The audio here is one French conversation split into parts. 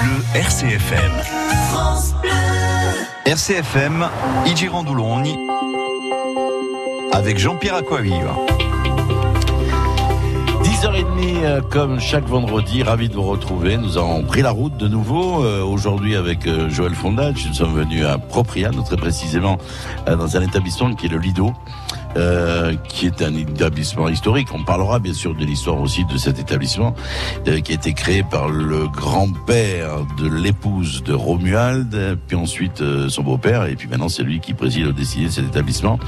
Bleu RCFM. France Bleu. RCFM, avec Jean-Pierre Aquaviva. 10h30, euh, comme chaque vendredi, ravi de vous retrouver. Nous avons pris la route de nouveau. Euh, aujourd'hui, avec euh, Joël Fondage, nous sommes venus à Propria, très précisément dans un établissement qui est le Lido. Euh, qui est un établissement historique. On parlera bien sûr de l'histoire aussi de cet établissement, euh, qui a été créé par le grand-père de l'épouse de Romuald, puis ensuite euh, son beau-père, et puis maintenant c'est lui qui préside au décidé de cet établissement.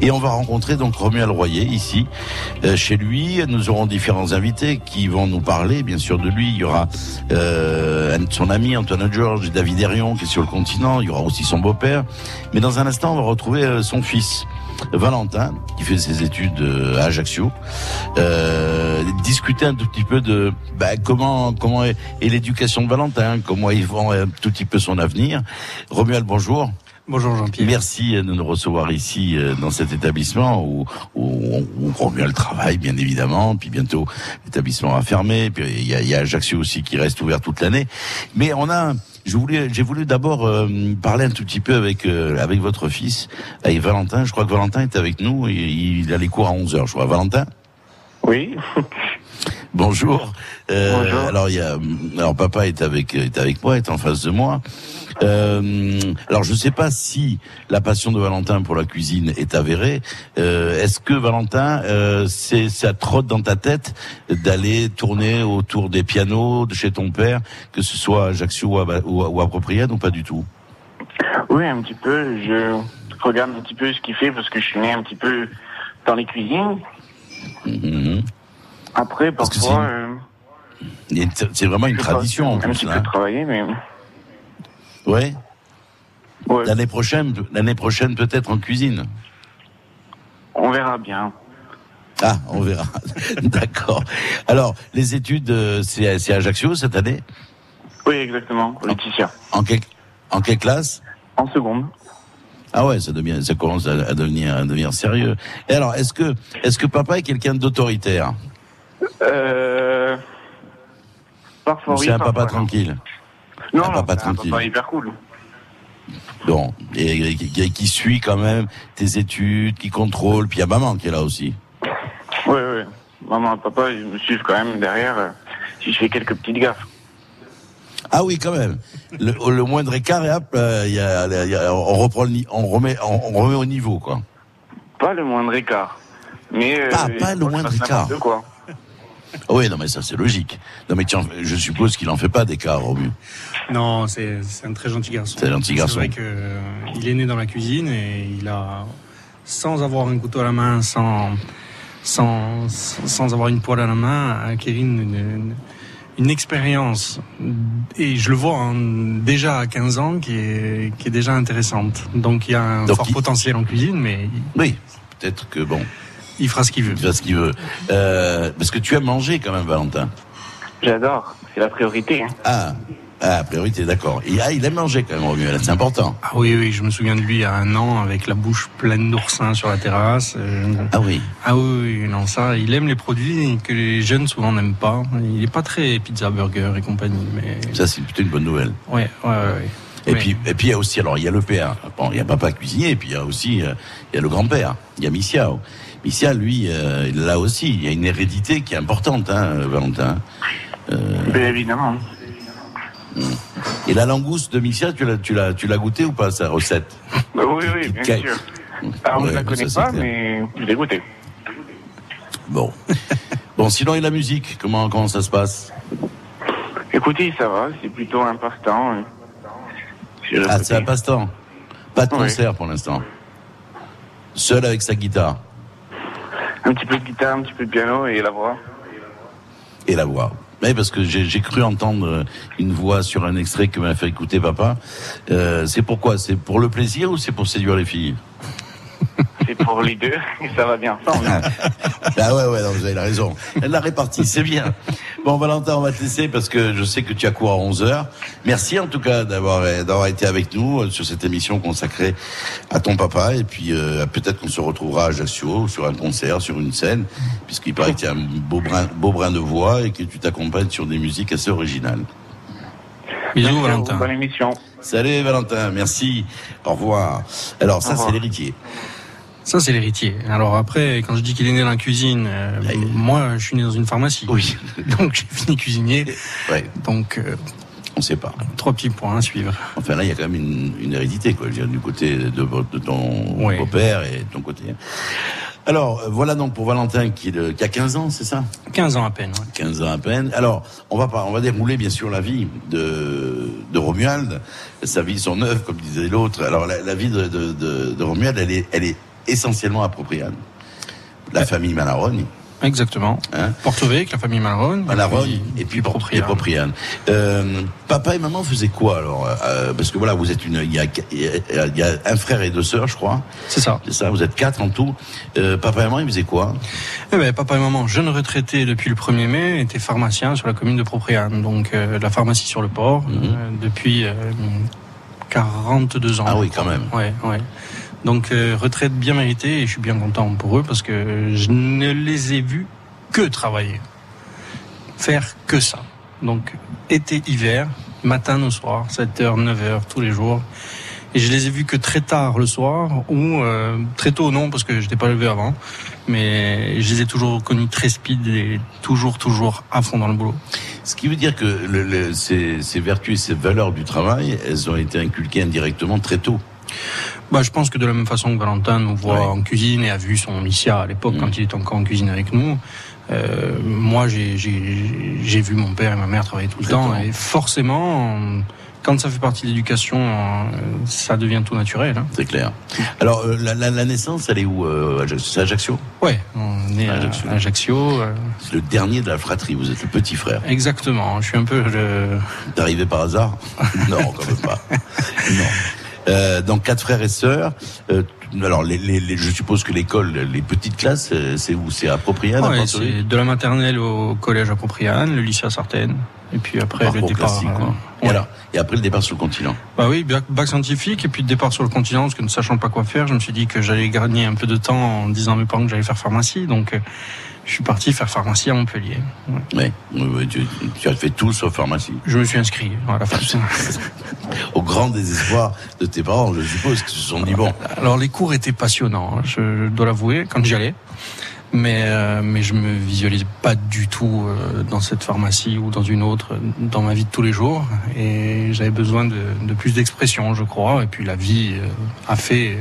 Et on va rencontrer donc Romuald Royer ici, chez lui. Nous aurons différents invités qui vont nous parler, bien sûr, de lui. Il y aura son ami Antoine George, David Herion qui est sur le continent. Il y aura aussi son beau-père. Mais dans un instant, on va retrouver son fils. Valentin, qui fait ses études euh, à Ajaccio, euh, discuter un tout petit peu de bah, comment comment est, l'éducation de Valentin, comment il vend un tout petit peu son avenir. Romuald, bonjour. Bonjour Jean-Pierre. Merci de nous recevoir ici euh, dans cet établissement où, où, où Romuald travaille bien évidemment, puis bientôt l'établissement va fermer, puis il y a, y a Ajaccio aussi qui reste ouvert toute l'année. Mais on a je voulais, j'ai voulu d'abord euh, parler un tout petit peu avec euh, avec votre fils, avec Valentin. Je crois que Valentin est avec nous. Il, il a les cours à 11 h Je crois. Valentin? Oui. Bonjour. Euh. Alors il y a, alors papa est avec est avec moi, est en face de moi. Euh, alors je ne sais pas si la passion de Valentin pour la cuisine est avérée. Euh, Est-ce que Valentin, euh, c'est ça trotte dans ta tête d'aller tourner autour des pianos de chez ton père, que ce soit à Ajaccio ou à, ou, ou pas du tout? Oui, un petit peu. Je regarde un petit peu ce qu'il fait parce que je suis né un petit peu dans les cuisines. Mm-hmm. Après, parfois. C'est vraiment une tradition en plus. Un petit peu travailler, mais. Ouais. ouais. L'année prochaine, l'année prochaine peut-être en cuisine. On verra bien. Ah, on verra. D'accord. Alors, les études, euh, c'est à Ajaccio cette année? Oui, exactement, Laetitia. En, quelle, en quelle classe? En seconde. Ah ouais, ça devient, ça commence à, devenir, à devenir sérieux. Et alors, est-ce que, est-ce que papa est quelqu'un d'autoritaire? Euh... Parfois, C'est un papa tranquille. Non, un papa tranquille. Un papa hyper cool. Bon, et, qui, suit quand même tes études, qui contrôle, puis il y a maman qui est là aussi. Oui, oui. Maman et papa, ils me suivent quand même derrière euh, si je fais quelques petites gaffes. Ah oui, quand même. Le, le moindre écart, et hop, euh, y a, y a, on reprend le, on remet, on, remet au niveau, quoi. Pas le moindre écart. Mais, ah, pas le moindre écart. Quoi. Oui, non, mais ça, c'est logique. Non, mais tiens, je suppose qu'il en fait pas d'écart, Romu. Non, c'est un très gentil garçon. C'est un gentil garçon. C'est vrai qu'il euh, est né dans la cuisine et il a, sans avoir un couteau à la main, sans, sans, sans avoir une poêle à la main, acquis une, une, expérience. Et je le vois déjà à 15 ans qui est, qui est déjà intéressante. Donc il y a un fort potentiel en cuisine, mais. Oui, peut-être que bon. Il fera ce qu'il veut. Il fera ce qu'il veut. Euh, parce que tu as mangé quand même, Valentin. J'adore. C'est la priorité. Hein. Ah. Ah, priorité, d'accord. Et ah, il a mangé quand même, Romuald, c'est important. Ah oui, oui, je me souviens de lui il y a un an avec la bouche pleine d'oursins sur la terrasse. Euh, ah oui. Ah oui, non, ça, il aime les produits que les jeunes souvent n'aiment pas. Il est pas très pizza, burger et compagnie, mais. Ça, c'est plutôt une bonne nouvelle. Ouais, ouais, ouais. Et puis, et puis il y a aussi, alors il y a le père, bon, il y a papa cuisinier, et puis il y a aussi, euh, il y a le grand-père, il y a Missiao. Missia, lui, euh, là aussi, il y a une hérédité qui est importante, hein, Valentin. Euh... Bien évidemment. Hmm. Et la langouste de Missia, tu l'as, tu l'as, tu l'as goûté ou pas sa recette? Bah Oui, oui, bien sûr. Alors, je ne la connais pas, mais je l'ai goûté. Bon. bon, sinon, et la musique, comment, comment ça se passe? Écoutez, ça va, c'est plutôt un passe-temps. Hein. Ah, c'est un passe-temps Pas de concert pour l'instant Seul avec sa guitare un petit peu de guitare, un petit peu de piano et la voix. Et la voix. Oui, parce que j'ai cru entendre euh, une voix sur un extrait que m'a fait écouter papa. Euh, c'est pourquoi? C'est pour le plaisir ou c'est pour séduire les filles? C'est pour les deux, et ça va bien ensemble. ah ouais, ouais, non, vous avez raison. Elle l'a répartie, c'est bien. Bon, Valentin, on va te laisser parce que je sais que tu as cours à 11 heures. Merci en tout cas d'avoir d'avoir été avec nous euh, sur cette émission consacrée à ton papa. Et puis euh, peut-être qu'on se retrouvera à Ajaccio sur un concert, sur une scène, puisqu'il paraît que tu as un beau brin, beau brin de voix et que tu t'accompagnes sur des musiques assez originales. Bisous, Valentin. Bonne émission. Salut, Valentin. Merci. Au revoir. Alors, ça, c'est l'héritier. Ça, c'est l'héritier. Alors après, quand je dis qu'il est né dans la cuisine, euh, moi, je suis né dans une pharmacie. Oui. Donc, j'ai fini cuisinier. Ouais. Donc, euh, on sait pas. Trois petits points à suivre. Enfin là, il y a quand même une, une hérédité, quoi. Je veux dire, du côté de, de ton ouais. beau-père et de ton côté. Alors, voilà donc pour Valentin qui, de, qui a 15 ans, c'est ça? 15 ans à peine. Ouais. 15 ans à peine. Alors, on va on va dérouler bien sûr la vie de, de Romuald, sa vie, son œuvre, comme disait l'autre. Alors, la, la, vie de, de, de, de Romuald, elle est, elle est essentiellement appropriée. La famille Malarone. Exactement. Hein Porto Vec, la famille Malrone. Malrone et puis Propriane. Propriane. Euh, papa et maman faisaient quoi alors euh, Parce que voilà, vous êtes une, il y a, il y a un frère et deux sœurs, je crois. C'est ça. C'est ça. Vous êtes quatre en tout. Euh, papa et maman, ils faisaient quoi? Eh ben, papa et maman, jeunes retraités depuis le 1er mai, étaient pharmaciens sur la commune de Propriane, donc la pharmacie sur le port mm -hmm. depuis 42 ans. Ah oui, quand même. Ouais, ouais. Donc euh, retraite bien méritée et je suis bien content pour eux parce que je ne les ai vus que travailler. Faire que ça. Donc été, hiver, matin au soir, 7h, 9h tous les jours. Et je les ai vus que très tard le soir ou euh, très tôt non parce que je n'étais pas levé avant. Mais je les ai toujours connus très speed et toujours toujours à fond dans le boulot. Ce qui veut dire que le, le, ces, ces vertus et ces valeurs du travail, elles ont été inculquées indirectement très tôt. Bah, je pense que de la même façon que Valentin nous voit ouais. en cuisine et a vu son Licia à l'époque mmh. quand il était encore en cuisine avec nous, euh, moi j'ai vu mon père et ma mère travailler tout le temps et forcément quand ça fait partie de l'éducation, euh, ça devient tout naturel. Hein. C'est clair. Alors, euh, la, la, la, naissance, elle est où euh, C'est Ajaccio? Ouais, on est à Ajaccio. C'est le dernier de la fratrie, vous êtes le petit frère. Exactement, je suis un peu le... T'es arrivé par hasard? Non, quand même pas. non. Euh, donc quatre frères et sœurs. Euh, alors, les, les, les, je suppose que l'école, les petites classes, c'est où C'est à Propriane ouais, C'est de la maternelle au collège à Propriane, le lycée à Sartène. Et puis après le départ. Quoi. Ouais. Voilà. Et après le départ sur le continent. Bah oui, bac, bac, scientifique et puis le départ sur le continent parce que ne sachant pas quoi faire, je me suis dit que j'allais gagner un peu de temps en disant à mes parents que j'allais faire pharmacie. Donc euh, je suis parti faire pharmacie à Montpellier. Ouais. Oui, oui tu, tu, as fait tout sauf pharmacie. Je me suis inscrit à la. Au grand désespoir de tes parents, je suppose, qui se sont dit bon. Alors les cours étaient passionnants, hein, je dois l'avouer, quand j'y allais mais euh, mais je me visualise pas du tout euh, dans cette pharmacie ou dans une autre dans ma vie de tous les jours et j'avais besoin de, de plus d'expression je crois et puis la vie euh, a fait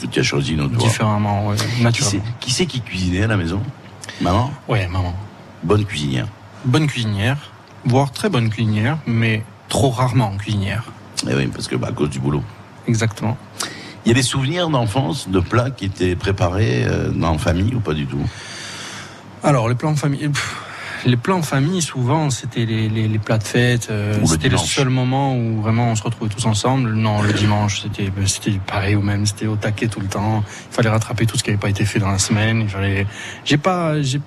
que tu as choisi une autre différemment ouais, naturellement qui c'est qui, qui cuisinait à la maison? Maman ouais maman. Bonne cuisinière. Bonne cuisinière voire très bonne cuisinière mais trop rarement cuisinière. Et eh oui parce que bah, à cause du boulot. Exactement. Il y a des souvenirs d'enfance de plats qui étaient préparés euh, en famille ou pas du tout? Alors, les plats en famille. Pff, les plats en famille, souvent, c'était les, les, les, plats de fête. Euh, c'était le seul moment où vraiment on se retrouvait tous ensemble. Non, le dimanche, c'était c'était pareil ou même. C'était au taquet tout le temps. Il fallait rattraper tout ce qui n'avait pas été fait dans la semaine. Il fallait. J'ai pas. J'ai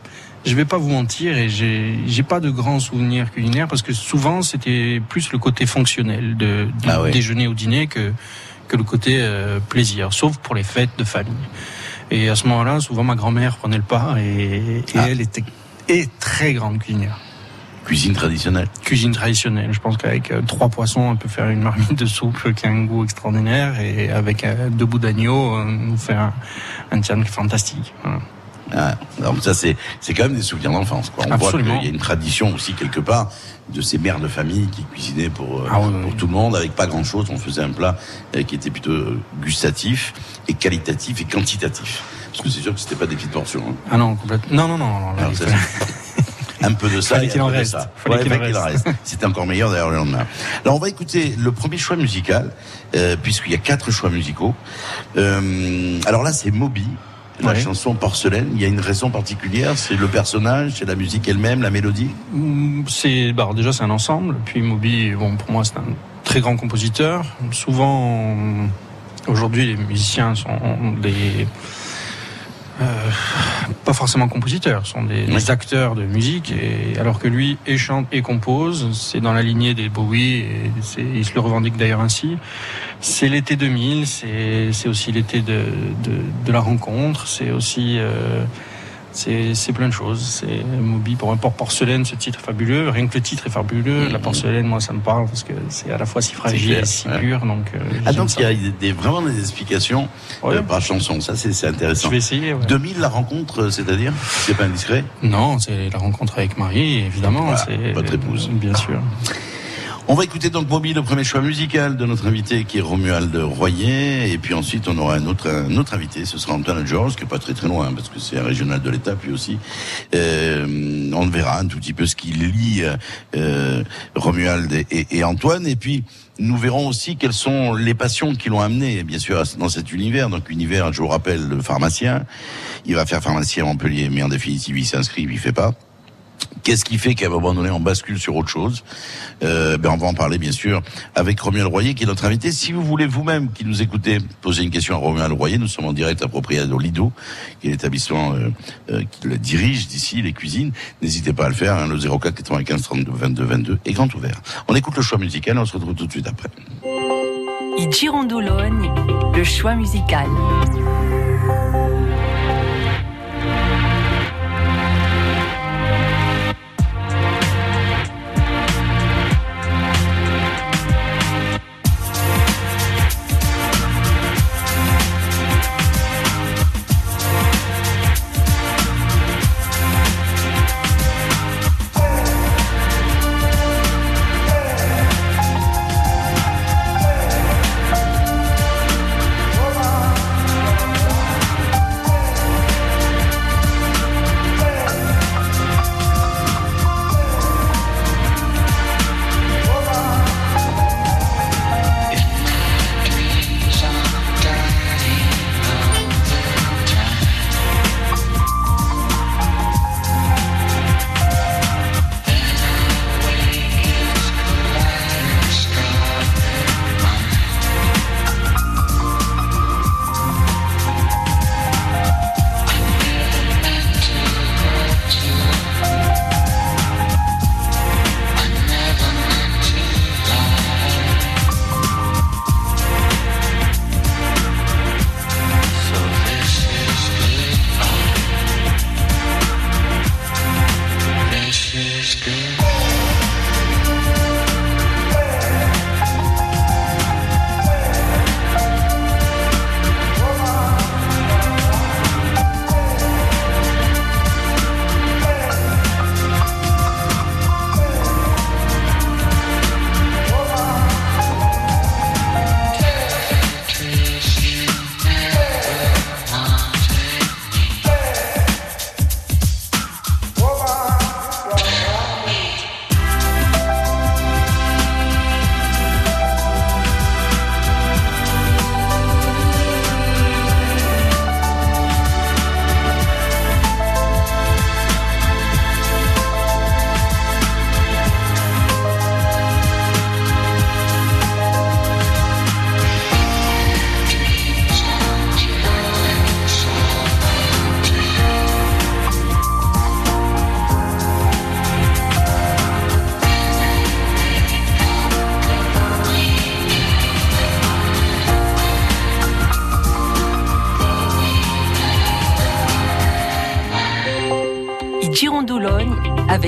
je vais pas vous mentir et j'ai j'ai pas de grands souvenirs culinaires parce que souvent c'était plus le côté fonctionnel de, de ah ouais. déjeuner au dîner que que le côté euh, plaisir, sauf pour les fêtes de famille. Et à ce moment-là, souvent ma grand-mère prenait le pas et, et ah. elle était est très grande cuisinière. Cuisine traditionnelle. Cuisine traditionnelle. Je pense qu'avec euh, trois poissons, on peut faire une marmite de soupe qui a un goût extraordinaire et avec euh, deux bouts d'agneau, on fait un, un tian fantastique. Voilà. Ah, donc ça c'est c'est quand même des souvenirs d'enfance. On Absolument. voit qu'il y a une tradition aussi quelque part de ces mères de famille qui cuisinaient pour ah, oui, pour oui. tout le monde avec pas grand chose. On faisait un plat euh, qui était plutôt gustatif et qualitatif et quantitatif. Parce que c'est sûr que c'était pas des petites portions. Hein. Ah non complètement. Non non non. non Alors, ça, un peu de ça. Fallait qu'il en reste. Ça. Fallait ouais, qu'il en reste. reste. C'était encore meilleur d'ailleurs le lendemain. Alors on va écouter le premier choix musical euh, puisqu'il y a quatre choix musicaux. Euh, alors là c'est Moby la ouais. chanson Porcelaine, il y a une raison particulière C'est le personnage, c'est la musique elle-même, la mélodie C'est bah, déjà c'est un ensemble. Puis Moby, bon pour moi c'est un très grand compositeur. Souvent aujourd'hui les musiciens sont des euh, pas forcément compositeurs, sont des, oui. des, acteurs de musique, et alors que lui et chante et compose, c'est dans la lignée des Bowie, et il se le revendique d'ailleurs ainsi. C'est l'été 2000, c'est aussi l'été de, de, de, la rencontre, c'est aussi euh, c'est plein de choses. C'est Moby pour un port porcelaine, ce titre est fabuleux. Rien que le titre est fabuleux. La porcelaine, moi, ça me parle parce que c'est à la fois si fragile et si pur. Donc, euh, ah, donc il y a des, vraiment des explications euh, par chanson. Ça, c'est intéressant. Je vais essayer. 2000, la rencontre, euh, c'est-à-dire? C'est pas indiscret? Non, c'est la rencontre avec Marie, évidemment. c'est votre épouse. Bien sûr. On va écouter donc Bobby, le premier choix musical de notre invité qui est Romuald Royer. Et puis ensuite, on aura un autre, un autre invité, ce sera Antoine Georges, qui est pas très très loin, parce que c'est un régional de l'État, lui aussi. Euh, on verra un tout petit peu ce qu'il lit euh, Romuald et, et, Antoine. Et puis, nous verrons aussi quelles sont les passions qui l'ont amené, bien sûr, dans cet univers. Donc, univers, je vous rappelle, le pharmacien. Il va faire pharmacien à Montpellier, mais en définitive, il s'inscrit, il fait pas. Qu'est-ce qui fait qu'à un moment donné, on bascule sur autre chose euh, ben On va en parler, bien sûr, avec Romuald Royer, qui est notre invité. Si vous voulez vous-même, qui nous écoutez, poser une question à Romuald Royer, nous sommes en direct à Propriado Lido, qui est l'établissement euh, euh, qui le dirige d'ici, les cuisines. N'hésitez pas à le faire, hein, le 04 95 32 22 22 est grand ouvert. On écoute le choix musical, on se retrouve tout de suite après. le choix musical.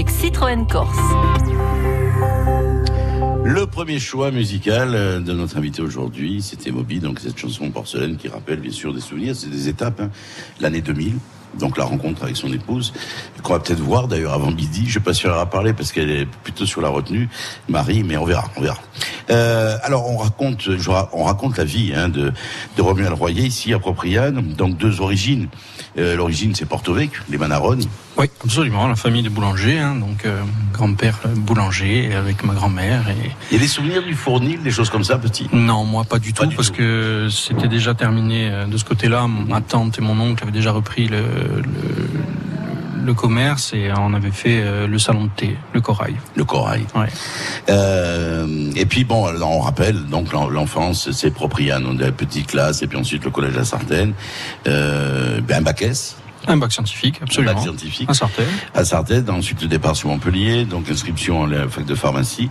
Citroën Corse. Le premier choix musical euh, de notre invité aujourd'hui, c'était Moby, donc cette chanson porcelaine qui rappelle bien sûr des souvenirs, c'est des étapes. Hein. L'année 2000, donc la rencontre avec son épouse, qu'on va peut-être voir d'ailleurs avant midi. Je ne sais pas si elle parlé parce qu'elle est plutôt sur la retenue, Marie, mais on verra, on verra. Euh, alors on raconte, on raconte la vie hein, de, de Romuald Royer ici à Propriane, donc deux origines. Euh, l'origine c'est Porto Vecchio, les Manaroni. Oui, absolument, la famille des boulangers, hein, donc euh, grand-père boulanger avec ma grand-mère. Et... Il y a des souvenirs du fournil, des choses comme ça, petit? Non, moi pas du tout, parce que c'était déjà terminé de ce côté-là. Ma tante et mon oncle avaient déjà repris le, le commerce et on avait fait euh, le salon de thé, le corail. Le corail. Ouais. Euh, et puis bon, on rappelle donc l'enfance, c'est Propriane, on a la petite classe et puis ensuite le collège à Sartène, euh, ben Bacchès. Un bac scientifique, absolument. Un bac scientifique. À Sartène. À Sartène, ensuite le départ sur Montpellier, donc inscription à la fac de pharmacie.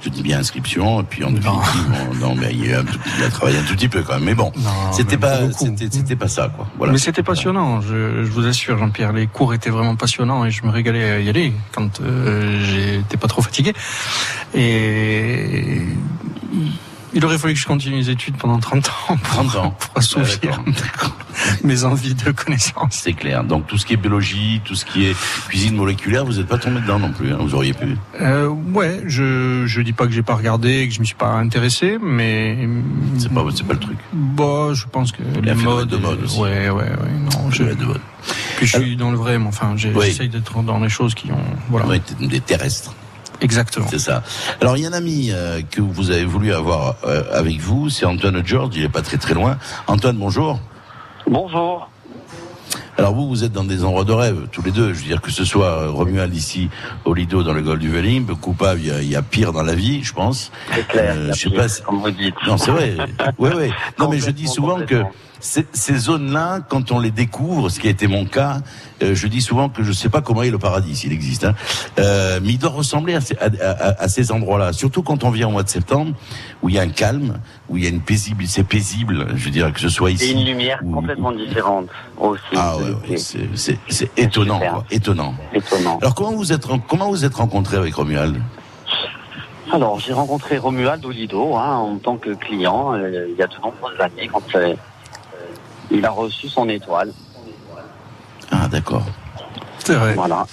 Je dis bien inscription, et puis en définitive, non, mais il a, un tout, il a travaillé un tout petit peu quand même. Mais bon, c'était pas, c'était pas ça, quoi. Voilà, mais c'était passionnant, je, je, vous assure, Jean-Pierre. Les cours étaient vraiment passionnants et je me régalais à y aller quand euh, j'étais pas trop fatigué. Et il aurait fallu que je continue les études pendant 30 ans pour, 30 ans. pour assouvir mes envies de connaissances. C'est clair. Donc tout ce qui est biologie, tout ce qui est cuisine moléculaire, vous n'êtes pas tombé dedans non plus. Hein vous auriez pu. Euh, ouais, je je dis pas que j'ai pas regardé, que je me suis pas intéressé, mais c'est pas c'est pas le truc. Bah, je pense que les modes de mode aussi. Ouais, ouais, ouais. Non, je de mode. Puis je suis dans le vrai, mais enfin, j'essaye d'être dans les choses qui ont voilà. Ouais, des terrestres. Exactement. C'est ça. Alors il y a un ami euh, que vous avez voulu avoir euh, avec vous, c'est Antoine George, il est pas très très loin. Antoine, bonjour. Bonjour. Alors vous, vous êtes dans des endroits de rêve, tous les deux. Je veux dire que ce soit euh, Romuald ici, au Lido, dans le golfe du Velimbe, coupable, il y, a, pire dans la vie, je pense. C'est clair. je sais pas. Comme vous dites. Non, c'est vrai. oui, oui. Non, mais je dis souvent que ces zones-là, quand on les découvre, ce qui a été mon cas, euh, je dis souvent que je ne sais pas comment est le paradis, s'il existe, hein, euh, mais il doit ressembler à, à, à, ces endroits-là, surtout quand on vient au mois de septembre, où il y a un calme, où il y a une paisible, c'est paisible, je veux dire que ce soit ici. Et une lumière complètement différente aussi. Ah ouais, ouais c'est étonnant, quoi, étonnant. Étonnant. Alors comment vous êtes comment vous êtes rencontré avec Romuald? Alors, j'ai rencontré Romuald au Lido hein, en tant que client euh, il y a de nombreuses années quand euh, il a reçu son étoile. Ah, d'accord. C'est vrai. Voilà.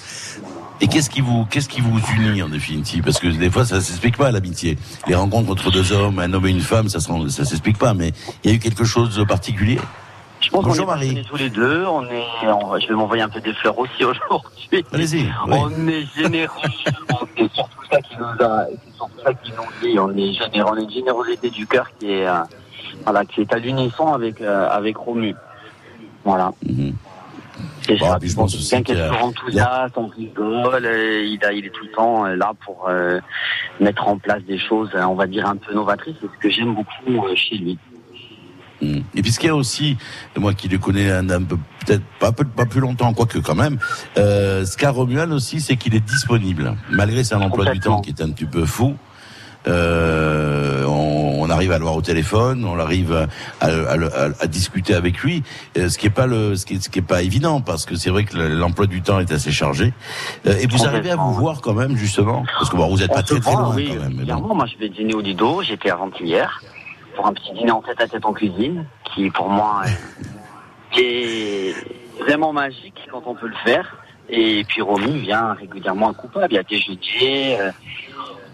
Et qu'est-ce qui vous, qu'est-ce qui vous unit en définitive? Parce que des fois, ça s'explique pas l'amitié. Les rencontres entre deux hommes, un homme et une femme, ça, ça s'explique pas. Mais il y a eu quelque chose de particulier? Je pense Bonjour Marie. tous les deux. On est, je vais m'envoyer un peu des fleurs aussi aujourd'hui. Allez-y. On est généreux. c'est surtout ça qui nous a, c'est surtout ça qui nous dit. On est généreux. On a une générosité du cœur qui est, euh, voilà, qui est à l'unisson avec, euh, avec Romu. Voilà. Mm C'est bon, je pense quelqu'un qui est enthousiaste, on rigole, euh, il, a, il est tout le temps euh, là pour mettre en place des choses, on va dire, un peu novatrices. C'est ce que j'aime beaucoup chez lui. Mm. Et puis ce qu'il y a aussi, moi qui le connais un, un peu peut-être pas, pas plus longtemps, quoique quand même, euh, ce qu'a Romuald aussi, c'est qu'il est disponible, malgré son emploi du temps qui est un petit peu fou. Euh, on, on, arrive à le voir au téléphone, on arrive à, à, à, à discuter avec lui, euh, ce qui est pas le, ce qui est, ce qui est pas évident parce que c'est vrai que l'emploi du temps est assez chargé. Euh, et vous arrivez à vous voir quand même justement, parce que bon, vous êtes pas très très loin oui, quand même. Clairement, moi je vais dîner au Lido, j'étais avant-hier pour un petit dîner en tête à tête en cuisine, qui pour moi est vraiment magique quand on peut le faire. Et puis Romy vient régulièrement à Coupable, il y a déjeuner, euh,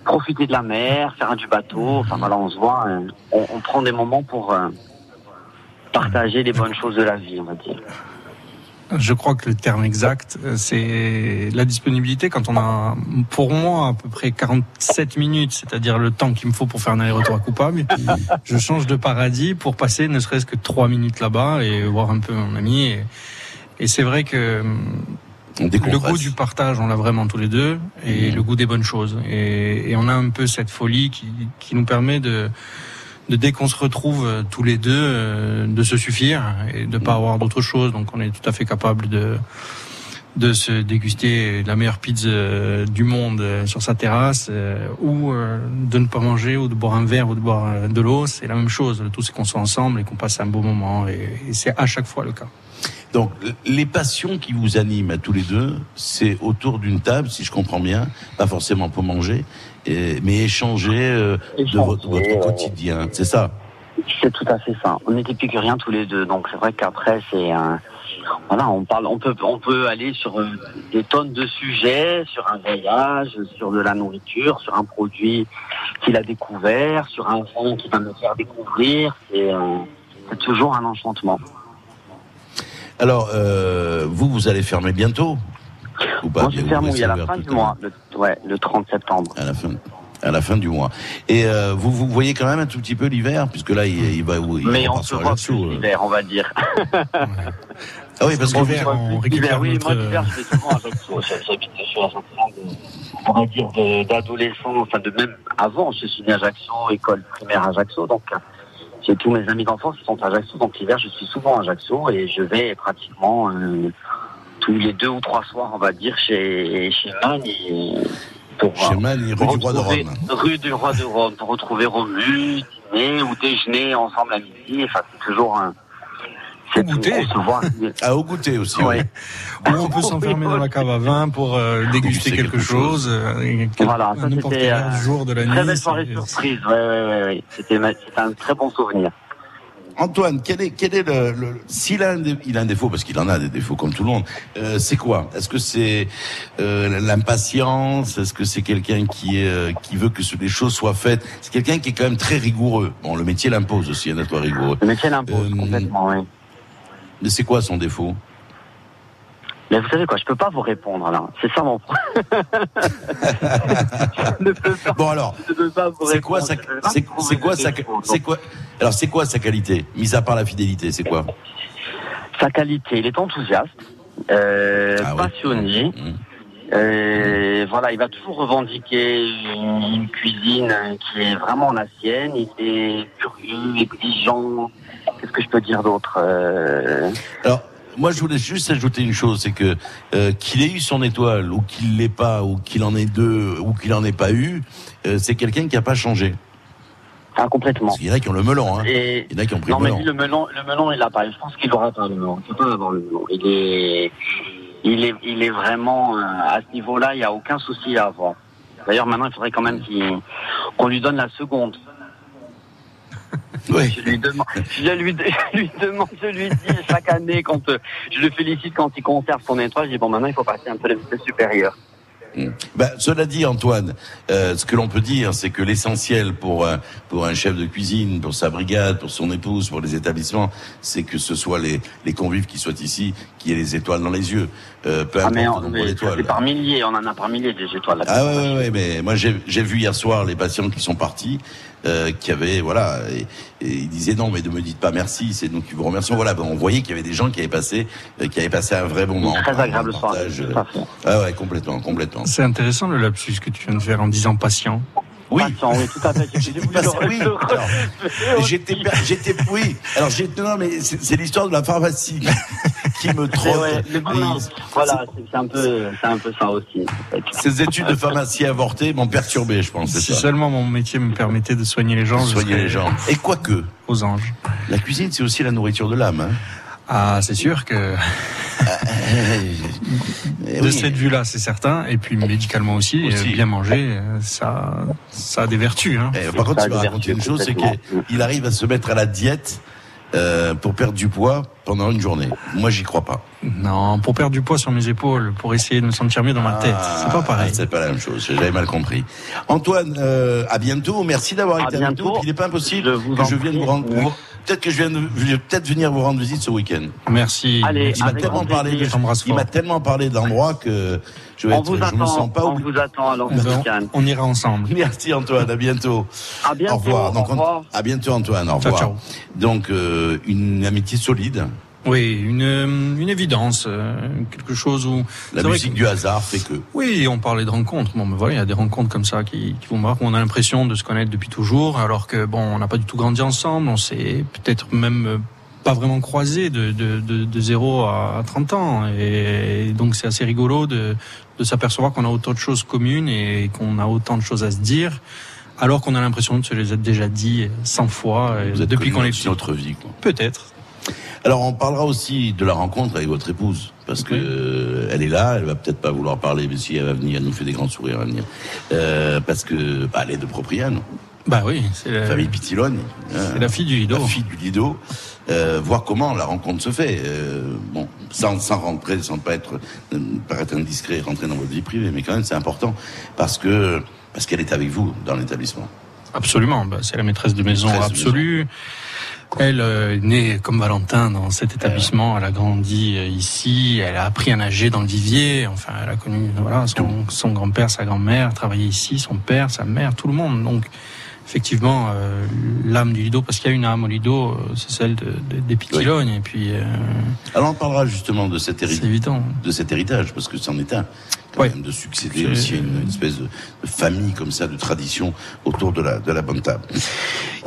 profiter de la mer, faire un du bateau. Enfin voilà, on se voit, euh, on, prend des moments pour euh, partager les bonnes choses de la vie, on va dire. Je crois que le terme exact, euh, c'est la disponibilité quand on a, pour moi, à peu près 47 minutes, c'est-à-dire le temps qu'il me faut pour faire un aller-retour à Coupable. je change de paradis pour passer ne serait-ce que trois minutes là-bas et voir un peu mon ami. Et, et c'est vrai que le goût du partage, on l'a vraiment tous les deux, et mmh. le goût des bonnes choses. Et, et, on a un peu cette folie qui, qui nous permet de, de dès qu'on se retrouve euh, tous les deux, euh, de se suffire et de pas mm. avoir d'autre chose. Donc on est tout à fait capable de de se déguster la meilleure pizza euh, du monde sur sa terrasse ou de ne pas manger ou de boire un verre ou de boire de l'eau, c'est la même chose. Tout c'est qu'on soit ensemble et qu'on passe un beau moment et c'est à chaque fois le cas. Donc, les passions qui vous animent à tous les deux, c'est autour d'une table, si je comprends bien, pas forcément pour manger, mais échanger, euh, de votre, quotidien, c'est ça? C'est tout à fait ça. On est épicuriens tous les deux, donc c'est vrai qu'après, c'est un... Voilà, on parle, on peut, on peut aller sur euh, des tonnes de sujets, sur un voyage, sur de la nourriture, sur un produit qu'il a découvert, sur un vin qui va me faire découvrir. C'est euh, toujours un enchantement. Alors, euh, vous, vous allez fermer bientôt ou pas? Moi, je ferme oui, à la fin du mois, le, ouais, le 30 septembre. À la fin à la fin du mois. Et euh, vous, vous voyez quand même un tout petit peu l'hiver, puisque là, il, il va... Il Mais on se voit plus l'hiver, on va dire. ah oui, parce que l'hiver, on récupère Oui, notre... moi, l'hiver, je vais souvent à Ajaccio. J'habite sur la on va dire, d'adolescents, enfin, de même avant, je suis né à Ajaccio, école primaire à Ajaccio, donc j'ai tous mes amis d'enfance qui sont à Ajaccio, donc l'hiver je suis souvent à Ajaccio et je vais pratiquement euh, tous les deux ou trois soirs, on va dire, chez, chez Man. pour, chez rue du Roi de Rome. Rue du Roi de Rome, pour retrouver Romu, dîner ou déjeuner ensemble à midi. Enfin, c'est toujours un. Au goûter. Ah, au goûter aussi, oui. Ou on peut s'enfermer dans la cave à vin pour euh, déguster quelque, chose. Euh, voilà, ça c'était un euh, jour de la nuit. Très belle soirée surprise, ouais, ouais, ouais. C'était un très bon souvenir. Antoine, quel est, quel est le, le s'il a un, il a un défaut parce qu'il en a des défauts comme tout le monde. Euh, c'est quoi? Est-ce que c'est euh, l'impatience? Est-ce que c'est quelqu'un qui euh, qui veut que les choses soient faites? C'est quelqu'un qui est quand même très rigoureux. Bon, le métier l'impose aussi hein, d'être rigoureux. Le métier l'impose euh, complètement, oui. Mais c'est quoi son défaut mais vous savez quoi, je peux pas vous répondre là. C'est ça mon problème. bon alors, c'est quoi sa, c'est quoi sa, c'est quoi, alors c'est quoi sa qualité, mis à part la fidélité, c'est quoi Sa qualité, il est enthousiaste, euh, ah passionné. Mmh. Euh, voilà, il va toujours revendiquer une, cuisine qui est vraiment la sienne. Il est curieux, exigeant. Qu'est-ce que je peux dire d'autre euh... Alors, moi, je voulais juste ajouter une chose, c'est que euh, qu'il ait eu son étoile ou qu'il l'ait pas, ou qu'il en ait deux, ou qu'il en ait pas eu, euh, c'est quelqu'un qui a pas changé. Ah, complètement. Parce qu'il y en a qui ont le melon, hein. il y en a qui ont pris non, le melon. mais lui, le melon, le melon, il l'a pas. Je pense qu'il aura pas le melon. Il peut avoir le melon. Il est, il est, il est vraiment, euh, à ce niveau-là, il n'y a aucun souci à avoir. D'ailleurs, maintenant, il faudrait quand même qu'on lui donne la seconde. Oui. Je lui demande, je lui, lui demande, je lui dis chaque année quand euh, je le félicite quand il conserve son étoile, je dis bon maintenant il faut passer un peu les supérieur. Ben, cela dit, Antoine, euh, ce que l'on peut dire, c'est que l'essentiel pour un, pour un chef de cuisine, pour sa brigade, pour son épouse, pour les établissements, c'est que ce soit les, les convives qui soient ici, qui aient les étoiles dans les yeux. Euh, peu ah, importe mais, par milliers, on en a par milliers des étoiles. Là ah ouais, ouais, mais moi j'ai vu hier soir les patients qui sont partis. Euh, qui avait voilà et, il disait non mais ne me dites pas merci c'est nous qui vous remercions voilà on voyait qu'il y avait des gens qui avaient passé euh, qui avaient passé un vrai moment très agréable soirée euh, ah ouais complètement complètement c'est intéressant le lapsus que tu viens de faire en disant patient oui. oui, tout à fait. J'étais, j'étais, oui. Alors, j'ai, non, mais c'est l'histoire de la pharmacie qui me trotte. voilà, c'est un peu, c'est un peu ça aussi. Ces études de pharmacie avortées m'ont perturbé, je pense. Si seulement mon métier me permettait de soigner les gens. soigner les gens. Et quoique. Aux anges. La cuisine, c'est aussi la nourriture de l'âme. Hein. Ah, c'est sûr que de cette vue-là, c'est certain. Et puis médicalement aussi, euh, bien manger, euh, ça, ça a des vertus. Hein. Eh, par contre, tu vas raconter une chose, c'est qu'il arrive à se mettre à la diète. Euh, pour perdre du poids pendant une journée. Moi, j'y crois pas. Non, pour perdre du poids sur mes épaules, pour essayer de me sentir mieux dans ma tête. C'est pas pareil. C'est pas la même chose. J'avais mal compris. Antoine, euh, à bientôt. Merci d'avoir été à bientôt. Il n'est pas impossible que je vienne vous rendre. Peut-être que je viens peut-être venir vous rendre visite ce week-end. Merci. Allez, il m'a tellement parlé de, il m'a tellement parlé de l'endroit que je vais on vous attend, me sens pas On vous attend alors. On, ira ensemble. Merci Antoine, à bientôt. À bientôt. Au revoir. Donc, à bientôt Antoine, au revoir. Ciao, Donc euh, une amitié solide. Oui, une, une évidence, euh, quelque chose où la musique du hasard fait que. Oui, on parlait de rencontres. Bon, mais voilà, il y a des rencontres comme ça qui, qui vont voir on a l'impression de se connaître depuis toujours, alors que bon, on n'a pas du tout grandi ensemble. On s'est peut-être même euh, pas vraiment croisé de, de, de, de 0 à 30 ans. Et donc c'est assez rigolo de, de s'apercevoir qu'on a autant de choses communes et qu'on a autant de choses à se dire alors qu'on a l'impression de se les être déjà dit 100 fois depuis qu'on est notre vie. Peut-être. Alors on parlera aussi de la rencontre avec votre épouse parce que euh, elle est là, elle va peut-être pas vouloir parler, mais si elle va venir, elle nous fait des grands sourires à venir, euh, parce que bah, elle est de Propriano. Bah oui, c'est la famille Pitilone. C'est la fille du Lido. La fille du Lido. Euh, voir comment la rencontre se fait. Euh, bon, sans, sans rentrer, sans pas être, paraître indiscret, rentrer dans votre vie privée, mais quand même c'est important parce que parce qu'elle est avec vous dans l'établissement. Absolument, bah, c'est la maîtresse de maison absolue. Elle euh, est née comme Valentin dans cet établissement. Elle a grandi euh, ici. Elle a appris à nager dans le vivier. Enfin, elle a connu voilà son, son grand-père, sa grand-mère, travaillé ici, son père, sa mère, tout le monde. Donc, effectivement, euh, l'âme du Lido, parce qu'il y a une âme au Lido, c'est celle de, de, des Piquilognes. Et puis. Alors, on parlera justement de cet héritage. évident. De cet héritage, parce que c'en est un. Quand même de succéder aussi à une, espèce de, famille comme ça, de tradition autour de la, de la bonne table.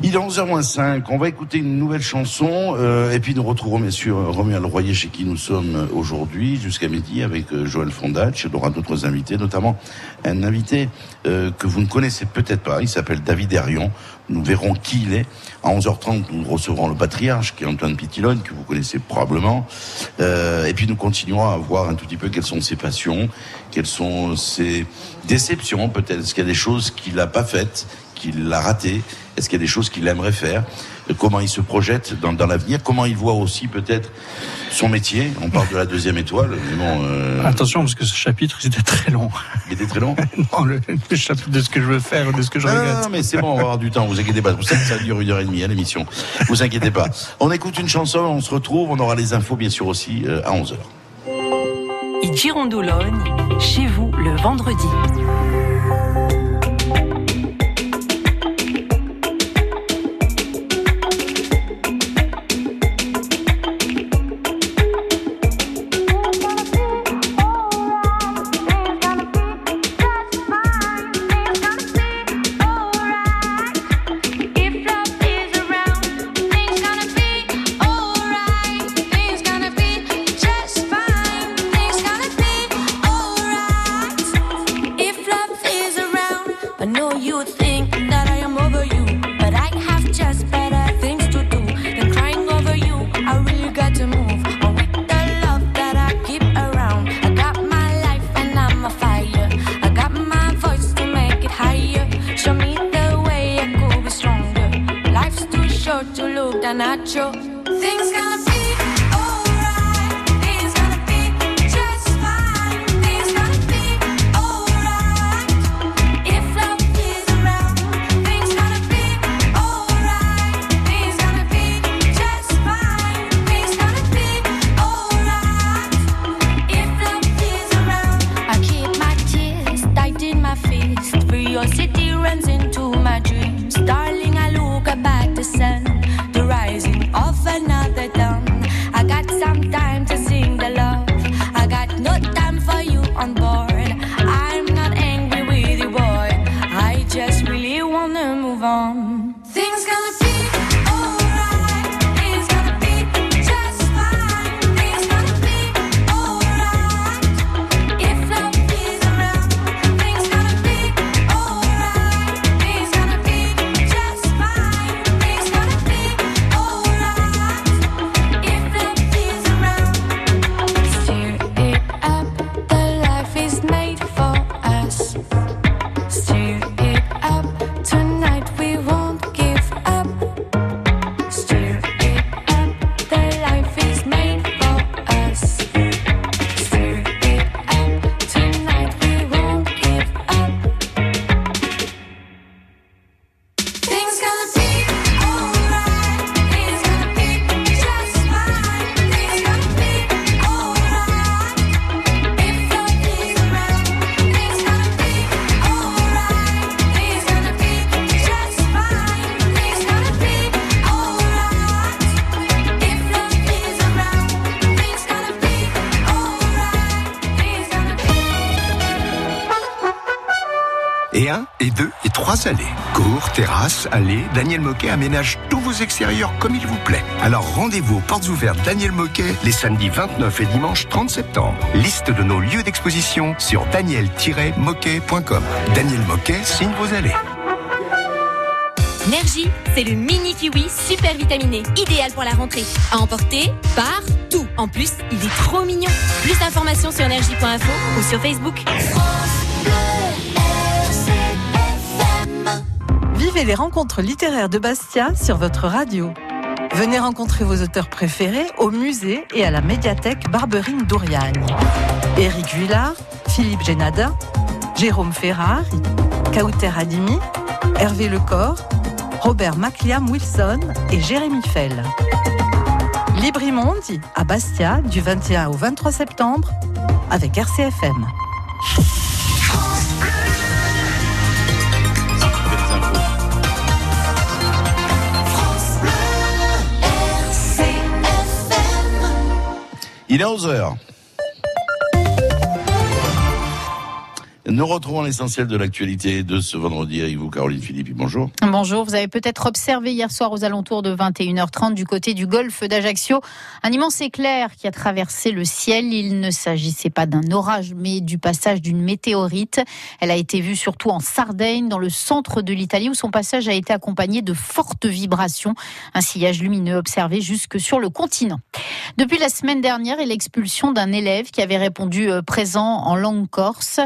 Il est 11h05, on va écouter une nouvelle chanson euh, et puis nous retrouverons bien sûr Romuald Royer chez qui nous sommes aujourd'hui jusqu'à midi avec euh, Joël Fondach. Il aura d'autres invités, notamment un invité euh, que vous ne connaissez peut-être pas. Il s'appelle David Herion. Nous verrons qui il est. À 11h30, nous recevrons le patriarche, qui est Antoine Pitilone, que vous connaissez probablement. Euh, et puis nous continuerons à voir un tout petit peu quelles sont ses passions, quelles sont ses déceptions peut-être. Est-ce qu'il y a des choses qu'il n'a pas faites, qu'il a ratées? Est-ce qu'il y a des choses qu'il aimerait faire? Comment il se projette dans, dans l'avenir, comment il voit aussi peut-être son métier. On parle de la deuxième étoile, mais bon. Euh... Attention, parce que ce chapitre, c'était très long. Il était très long Non, le, chapitre de ce que je veux faire, de ce que je regrette. Non, mais c'est bon, on va avoir du temps, vous inquiétez pas. Vous savez que ça dure une heure et demie, à hein, l'émission. Vous inquiétez pas. On écoute une chanson, on se retrouve, on aura les infos, bien sûr, aussi, euh, à 11h. Et Girondologne, chez vous, le vendredi. Allées. Allées, Daniel Moquet aménage tous vos extérieurs comme il vous plaît. Alors rendez-vous aux portes ouvertes Daniel Moquet les samedis 29 et dimanche 30 septembre. Liste de nos lieux d'exposition sur daniel-moquet.com. Daniel Moquet signe vos allées. Nergie, c'est le mini kiwi super vitaminé, idéal pour la rentrée. À emporter partout. En plus, il est trop mignon. Plus d'informations sur energie.info ou sur Facebook. Les rencontres littéraires de Bastia sur votre radio. Venez rencontrer vos auteurs préférés au musée et à la médiathèque Barberine d'Ouriagne. Éric Vuillard, Philippe Génada, Jérôme Ferrari, Kauter Adimi, Hervé Lecor, Robert Macliam Wilson et Jérémy Fell. Librimondi à Bastia du 21 au 23 septembre avec RCFM. Il est 11h. Nous retrouvons l'essentiel de l'actualité de ce vendredi avec vous, Caroline Philippe. Bonjour. Bonjour. Vous avez peut-être observé hier soir aux alentours de 21h30 du côté du golfe d'Ajaccio un immense éclair qui a traversé le ciel. Il ne s'agissait pas d'un orage, mais du passage d'une météorite. Elle a été vue surtout en Sardaigne, dans le centre de l'Italie, où son passage a été accompagné de fortes vibrations. Un sillage lumineux observé jusque sur le continent. Depuis la semaine dernière et l'expulsion d'un élève qui avait répondu euh, présent en langue corse,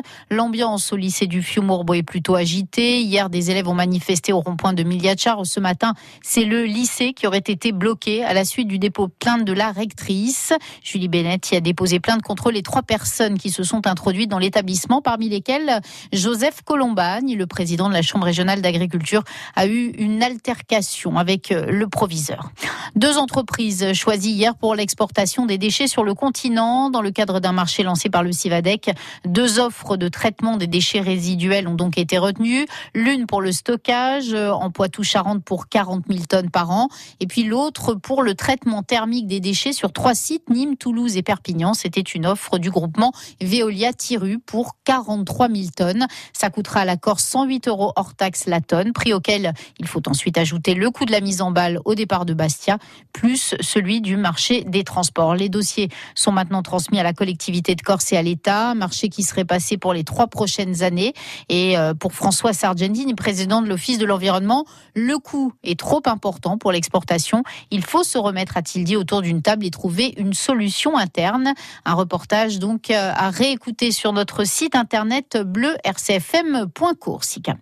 au lycée du Fiumorbo est plutôt agitée. Hier, des élèves ont manifesté au rond-point de Miliachar. Ce matin, c'est le lycée qui aurait été bloqué à la suite du dépôt de plainte de la rectrice. Julie Bennett y a déposé plainte contre les trois personnes qui se sont introduites dans l'établissement, parmi lesquelles Joseph Colombagne, le président de la Chambre régionale d'agriculture, a eu une altercation avec le proviseur. Deux entreprises choisies hier pour l'exportation des déchets sur le continent dans le cadre d'un marché lancé par le Civadec. Deux offres de traitement des déchets résiduels ont donc été retenus. L'une pour le stockage euh, en Poitou-Charentes pour 40 000 tonnes par an. Et puis l'autre pour le traitement thermique des déchets sur trois sites, Nîmes, Toulouse et Perpignan. C'était une offre du groupement Veolia Tiru pour 43 000 tonnes. Ça coûtera à la Corse 108 euros hors taxe la tonne, prix auquel il faut ensuite ajouter le coût de la mise en balle au départ de Bastia, plus celui du marché des transports. Les dossiers sont maintenant transmis à la collectivité de Corse et à l'État, marché qui serait passé pour les trois prochaines années. Et euh, pour François Sargentini, président de l'Office de l'environnement, le coût est trop important pour l'exportation. Il faut se remettre, a-t-il dit, autour d'une table et trouver une solution interne. Un reportage donc euh, à réécouter sur notre site internet bleu rcfm.coursica.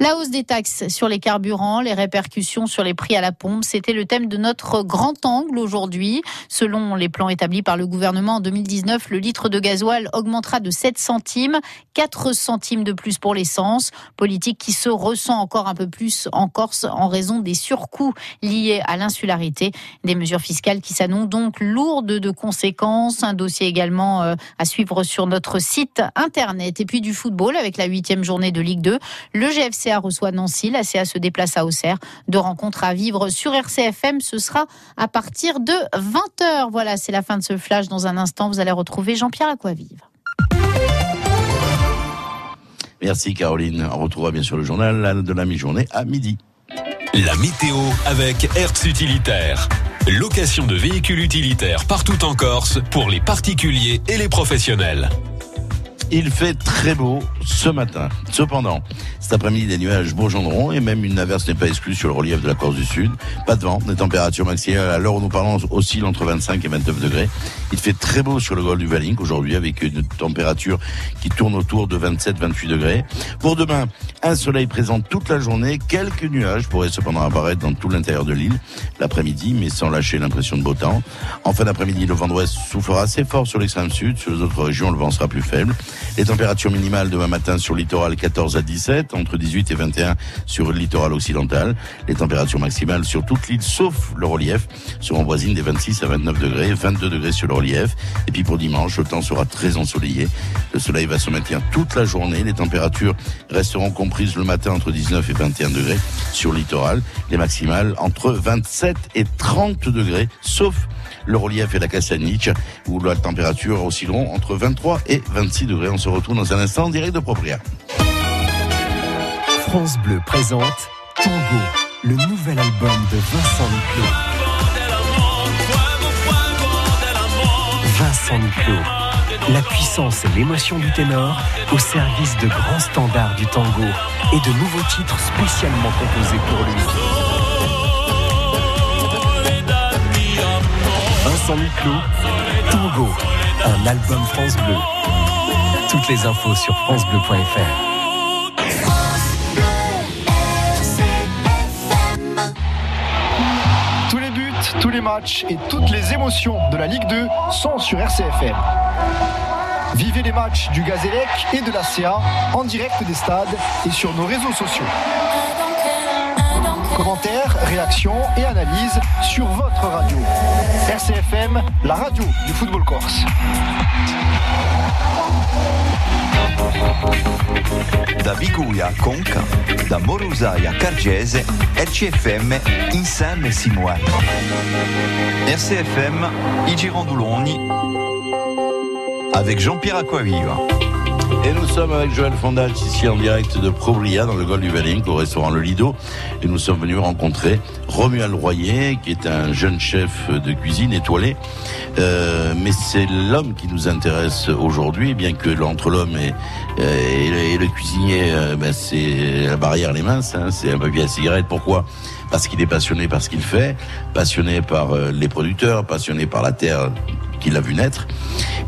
La hausse des taxes sur les carburants, les répercussions sur les prix à la pompe, c'était le thème de notre grand angle aujourd'hui. Selon les plans établis par le gouvernement en 2019, le litre de gasoil augmentera de 7 centimes. 4 centimes de plus pour l'essence. Politique qui se ressent encore un peu plus en Corse en raison des surcoûts liés à l'insularité. Des mesures fiscales qui s'annoncent donc lourdes de conséquences. Un dossier également euh, à suivre sur notre site internet. Et puis du football avec la huitième journée de Ligue 2. Le GFCA reçoit Nancy. La CA se déplace à Auxerre. Deux rencontres à vivre sur RCFM. Ce sera à partir de 20h. Voilà, c'est la fin de ce flash. Dans un instant, vous allez retrouver Jean-Pierre Aquavive. Merci Caroline. On retrouvera bien sûr le journal de la mi-journée à midi. La météo avec Hertz Utilitaire. Location de véhicules utilitaires partout en Corse pour les particuliers et les professionnels. Il fait très beau ce matin. Cependant, cet après-midi, des nuages bourgeonneront et même une averse n'est pas exclue sur le relief de la Corse du Sud. Pas de vent, des températures maximales à l'heure où nous parlons oscillent entre 25 et 29 degrés. Il fait très beau sur le golfe du Valink aujourd'hui avec une température qui tourne autour de 27-28 degrés. Pour demain, un soleil présent toute la journée. Quelques nuages pourraient cependant apparaître dans tout l'intérieur de l'île l'après-midi, mais sans lâcher l'impression de beau temps. En fin d'après-midi, le vent d'ouest soufflera assez fort sur l'extrême sud. Sur les autres régions, le vent sera plus faible. Les températures minimales demain matin sur le littoral 14 à 17, entre 18 et 21 sur le littoral occidental. Les températures maximales sur toute l'île, sauf le relief, seront voisines des 26 à 29 degrés, 22 degrés sur le relief. Et puis pour dimanche, le temps sera très ensoleillé. Le soleil va se maintenir toute la journée. Les températures resteront comprises le matin entre 19 et 21 degrés sur le littoral. Les maximales entre 27 et 30 degrés, sauf le relief et la Cassaniche, où la température oscilleront entre 23 et 26 degrés. On se retrouve dans un instant en direct de Propria. France Bleu présente Tango, le nouvel album de Vincent Niclot. Vincent Niclot, la puissance et l'émotion du ténor au service de grands standards du tango et de nouveaux titres spécialement composés pour lui. Vincent Niclot, Tango, un album France Bleu. Toutes les infos sur francebleu.fr. Tous les buts, tous les matchs et toutes les émotions de la Ligue 2 sont sur RCFM. Vivez les matchs du Gazélec et de la CA en direct des stades et sur nos réseaux sociaux. Commentaires, réactions et analyses sur votre radio. RCFM, la radio du football corse. Da Biguia a Conca, da Morusaia a Cargese, RCFM insieme si muove. RCFM, i Girandoloni, avec Jean-Pierre Aquaviva. Et nous sommes avec Joël Fondage ici en direct de Probria dans le Golfe du Velling au restaurant Le Lido. Et nous sommes venus rencontrer Romuald Royer qui est un jeune chef de cuisine étoilé. Euh, mais c'est l'homme qui nous intéresse aujourd'hui, bien que entre l'homme et, euh, et, le, cuisinier, euh, ben c'est la barrière les minces, hein, c'est un papier à cigarette. Pourquoi? Parce qu'il est passionné par ce qu'il fait, passionné par euh, les producteurs, passionné par la terre qu'il a vu naître.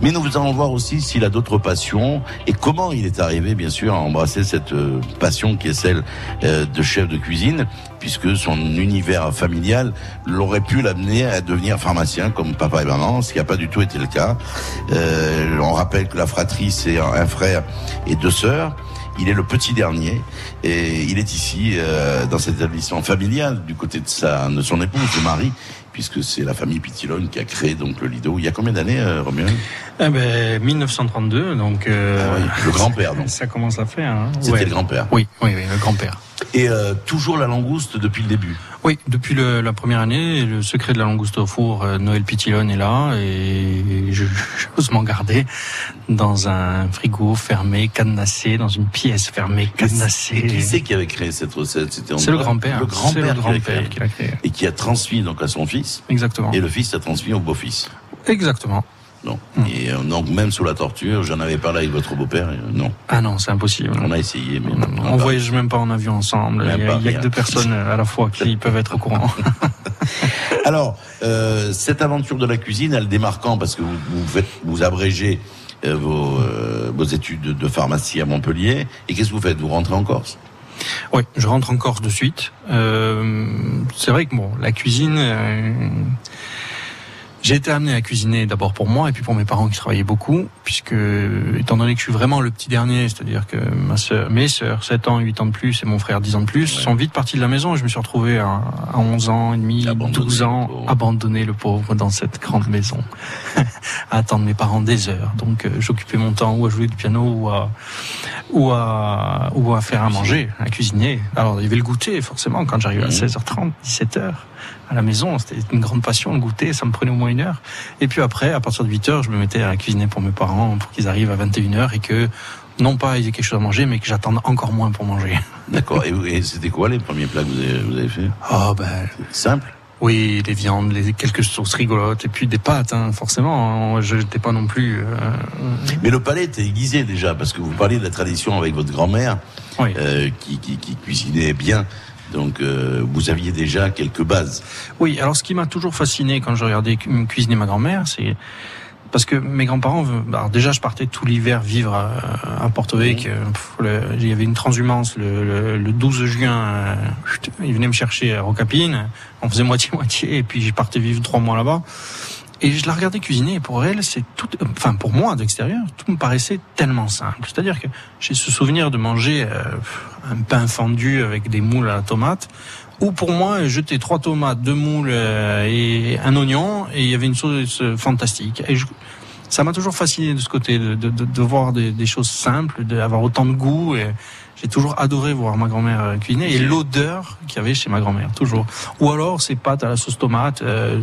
Mais nous allons voir aussi s'il a d'autres passions et comment il est arrivé, bien sûr, à embrasser cette euh, passion qui est celle euh, de chef de cuisine, puisque son univers familial l'aurait pu l'amener à devenir pharmacien comme papa et maman, ce qui n'a pas du tout été le cas. Euh, on rappelle que la fratrie, c'est un frère et deux sœurs. Il est le petit dernier et il est ici euh, dans cet établissement familial du côté de sa de son épouse, de Marie, puisque c'est la famille Pitilone qui a créé donc le Lido. Il y a combien d'années, euh, Romuald eh ben, 1932, donc euh, ah oui, le grand-père. Donc ça commence à faire. Hein. C'était Ouais. le grand-père. Oui, oui, oui, le grand-père. Et euh, toujours la langouste depuis le début. Oui, depuis le- la première année, le secret de la langouste au four, euh, Noël Pitilone est là et je- j'ose m'en garder dans un frigo fermé, cadenassé, dans une pièce fermée, cadenassée. Et qui c'est qui avait créé cette recette? C'était C'est le grand-père. Le grand-père le qui l'a grand-père créé. qui l'a créé. Et qui a transmis donc à son fils. Exactement. Et le fils a transmis au beau-fils. Exactement. Non. Et euh, donc même sous la torture, j'en avais parlé avec votre beau-père. euh, non. Ah non, c'est impossible. On a essayé, mais On voyage même pas en avion ensemble. Il Même y a, il que deux personnes à la fois qui peuvent être au courant. Alors, euh, cette aventure de la cuisine, elle démarre quand? Parce que vous, vous faites, vous abrégez euh, vos, euh, vos études de, de pharmacie à Montpellier. Et qu'est-ce que vous faites? Vous rentrez en Corse? Oui, je rentre en Corse de suite. Euh, c'est vrai que bon, la cuisine, euh, j'ai été amené à cuisiner d'abord pour moi et puis pour mes parents qui travaillaient beaucoup, puisque étant donné que je suis vraiment le petit dernier, c'est-à-dire que ma sœur, mes sœurs, 7 ans, 8 ans de plus et mon frère 10 ans de plus, sont vite partis de la maison et je me suis retrouvé à, à 11 ans et demi, 12 ans, abandonné le pauvre dans cette grande maison, à attendre mes parents des heures. Donc euh, j'occupais mon temps ou à jouer du piano ou à ou à ou à faire à manger, à cuisiner. Alors il y avait le goûter forcément quand j'arrivais à 16h30, 17h à la maison, c'était une grande passion le goûter, ça me prenait au moins une heure. Et puis après à partir de 8h, je me mettais à cuisiner pour mes parents pour qu'ils arrivent à 21h et que non pas ils aient quelque chose à manger mais que j'attende encore moins pour manger. D'accord. Et, c'était quoi les premiers plats que vous avez, vous avez fait? Oh ben simple? Oui, les viandes, les quelques sauces rigolotes et puis des pâtes, hein, forcément. Je n'étais pas non plus. euh, Mais le palais était aiguisé déjà, parce que vous parliez de la tradition avec votre grand-mère, euh, qui, qui, qui cuisinait bien. Donc euh, vous aviez déjà quelques bases. Oui, alors ce qui m'a toujours fasciné quand je regardais cu- cuisiner ma grand-mère, c'est parce que mes grands-parents, alors déjà je partais tout l'hiver vivre à, à Porto Vecchio. Il y avait une transhumance le, le, le 12 juin. euh, Ils venaient me chercher à Rocapine. On faisait moitié-moitié et puis je partais vivre trois mois là-bas. Et je la regardais cuisiner et pour elle, c'est tout, enfin pour moi d'extérieur, tout me paraissait tellement simple. C'est-à-dire que j'ai ce souvenir de manger euh, un pain fendu avec des moules à la tomate, ou pour moi jeter trois tomates, deux moules euh, et un oignon, et il y avait une sauce fantastique. Et je- ça m'a toujours fasciné de ce côté, de, de, de, de voir des, des choses simples, d'avoir autant de goût. Et j'ai toujours adoré voir ma grand-mère euh, cuisiner et l'odeur qu'il y avait chez ma grand-mère, toujours. Ou alors ces pâtes à la sauce tomate, euh,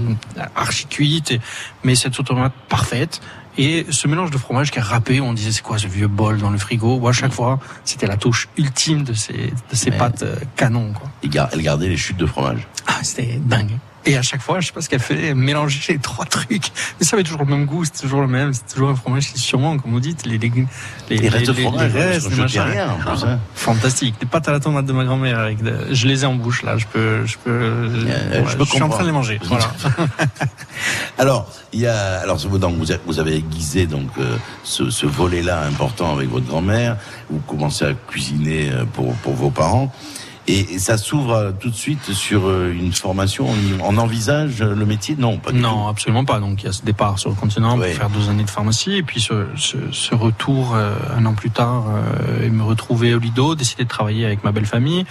archi cuites, mais cette sauce tomate parfaite. Et ce mélange de fromage qui est râpé, on disait c'est quoi ce vieux bol dans le frigo? Ou à chaque fois, c'était la touche ultime de ces, de ces pâtes euh, canon. Quoi. Elle gardait les chutes de fromage. Ah, c'était dingue. Et à chaque fois, je sais pas ce qu'elle fait, mélanger les trois trucs. Mais ça avait toujours le même goût, c'est toujours le même, c'est toujours un fromage qui sûrement, comme vous dites, les légumes, les, Les restes de fromage, les restes, les jetait machins. rien, en plus, hein. Fantastique. Les pâtes à la tomate de ma grand-mère avec, de- je les ai en bouche là, je peux, je peux, Euh, ouais, je peux suis en train de les manger. Voilà. Alors, il y a, alors donc, vous, avez, vous avez aiguisé donc euh, ce, ce volet-là important avec votre grand-mère. Vous commencez à cuisiner euh, pour, pour vos parents. Et, et ça s'ouvre euh, tout de suite sur euh, une formation. On, on envisage euh, le métier? Non, pas du non, absolument pas. Donc il y a ce départ sur le continent pour faire deux années de pharmacie et puis ce, ce, ce retour euh, un an plus tard euh, et me retrouver au Lido, décider de travailler avec ma belle famille.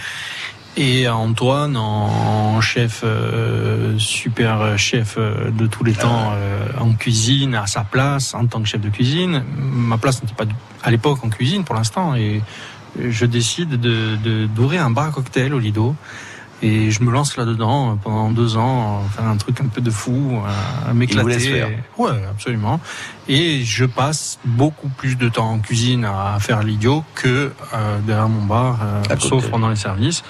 Et Antoine en chef, euh, super chef de tous les temps euh, en cuisine, à sa place en tant que chef de cuisine. Ma place n'était pas à l'époque en cuisine pour l'instant et je décide de de- d'ouvrir un bar à cocktail au Lido Et je me lance là-dedans pendant deux ans, faire un truc un peu de fou, à m'éclater. Ouais, absolument. Et je passe beaucoup plus de temps en cuisine à faire l'idiot que euh, derrière mon bar, euh, sauf pendant les services.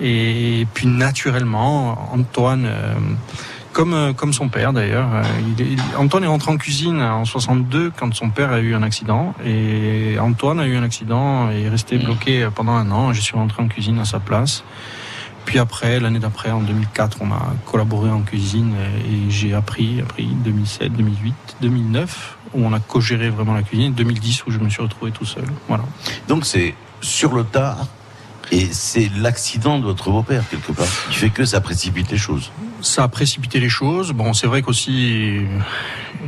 Et puis naturellement, Antoine, euh, comme comme son père d'ailleurs, Antoine est rentré en cuisine en 62 quand son père a eu un accident. Et Antoine a eu un accident et est resté bloqué pendant un an. Je suis rentré en cuisine à sa place. Puis après, l'année d'après, en 2004, on a collaboré en cuisine et j'ai appris, appris 2007, 2008, 2009, où on a co-géré vraiment la cuisine, 2010 où je me suis retrouvé tout seul. Voilà. Donc c'est sur le tas et c'est l'accident de votre beau-père quelque part qui fait que ça précipite les choses. Ça a précipité les choses. Bon, c'est vrai qu'aussi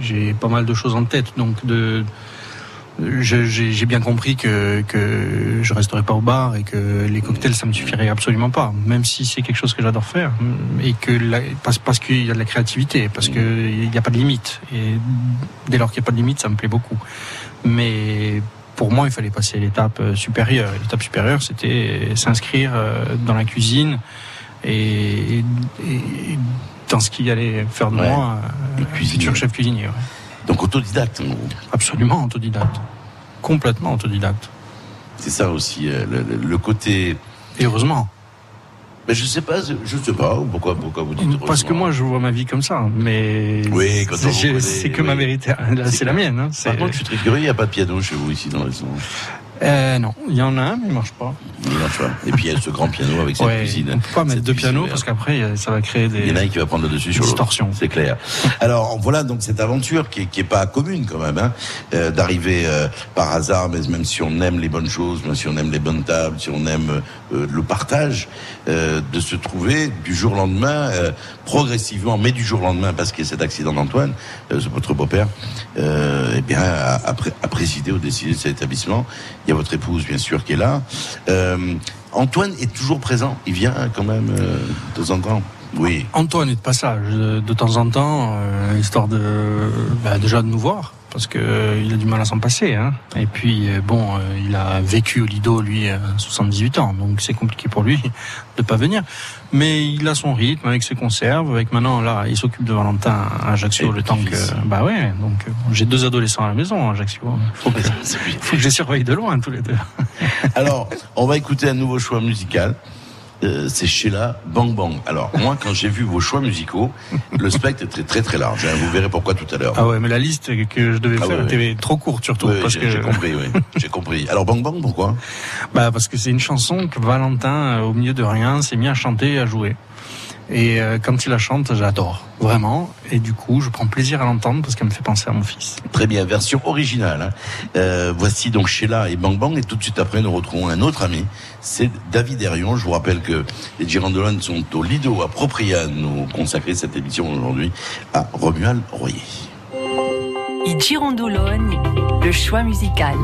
j'ai pas mal de choses en tête, donc j'ai bien compris que, que je resterai pas au bar et que les cocktails ça me suffirait absolument pas, même si c'est quelque chose que j'adore faire et que parce, parce qu'il y a de la créativité, parce qu'il n'y a pas de limite et dès lors qu'il n'y a pas de limite, ça me plaît beaucoup. Mais pour moi, il fallait passer l'étape supérieure. L'étape supérieure, c'était s'inscrire euh, dans la cuisine et, dans ce qui allait faire de moi un euh, futur chef cuisinier. Donc autodidacte Absolument autodidacte. Complètement autodidacte. C'est ça aussi, euh, le, côté... Et heureusement. Mais je sais pas, je sais pas pourquoi, pourquoi vous dites Parce que moi, je vois ma vie comme ça, mais oui, c'est que ma vérité. C'est la mienne. Hein. Par contre, je suis très curieux. Il n'y a pas de piano chez vous ici dans la maison. Euh, non, il y en a un, mais il marche pas. Il marche pas. Et puis il y a ce grand piano avec cette cuisine. On peut pas mettre deux pianos parce qu'après ça va créer des. Il y en a un qui va prendre le dessus sur distorsion. C'est clair. Alors voilà donc cette aventure qui est, qui est pas commune quand même, hein, euh, d'arriver euh, par hasard, mais même si on aime les bonnes choses, même si on aime les bonnes tables, si on aime euh, le partage, de se trouver du jour au lendemain, progressivement, mais du jour au lendemain parce qu'il y a cet accident d'Antoine, votre beau-père, eh bien a, a, présidé au décidé de cet établissement il y a votre épouse, bien sûr, qui est là. Euh, Antoine est toujours présent. Il vient quand même euh, de temps en temps. Oui. Antoine est de passage de, temps en temps, euh, histoire de bah, déjà de nous voir parce qu'il euh, a du mal à s'en passer. Hein. Et puis, euh, bon, euh, il a vécu au Lido, lui, à 78 ans, donc c'est compliqué pour lui de pas venir. Mais il a son rythme avec ses conserves. Avec maintenant, là, il s'occupe de Valentin à Ajaccio le temps que. Bah ouais, donc j'ai deux adolescents à la maison à Ajaccio. Faut que, faut que je les surveille de loin tous les deux. Alors, on va écouter un nouveau choix musical. Euh, c'est Sheila Bang Bang. Alors moi, quand j'ai vu vos choix musicaux, le spectre est très très très large. Hein. Vous verrez pourquoi tout à l'heure. Ah ouais, mais la liste que je devais ah faire était trop courte surtout. parce que j'ai compris, oui. j'ai compris. Alors Bang Bang, pourquoi? Bah parce que c'est une chanson que Valentin, euh, au milieu de rien, s'est mis à chanter et à jouer. Et euh, quand il la chante, j'adore, vraiment. Et du coup, je prends plaisir à l'entendre parce qu'elle me fait penser à mon fils. Très bien, version originale. Hein. Euh, voici donc Sheila et Bang Bang. Et tout de suite après, nous retrouvons un autre ami. C'est David Herion. Je vous rappelle que les Girandolons sont au Lido à Propria. Nous consacrer cette émission aujourd'hui à Romuald Royer. I Girandolone, le choix musical.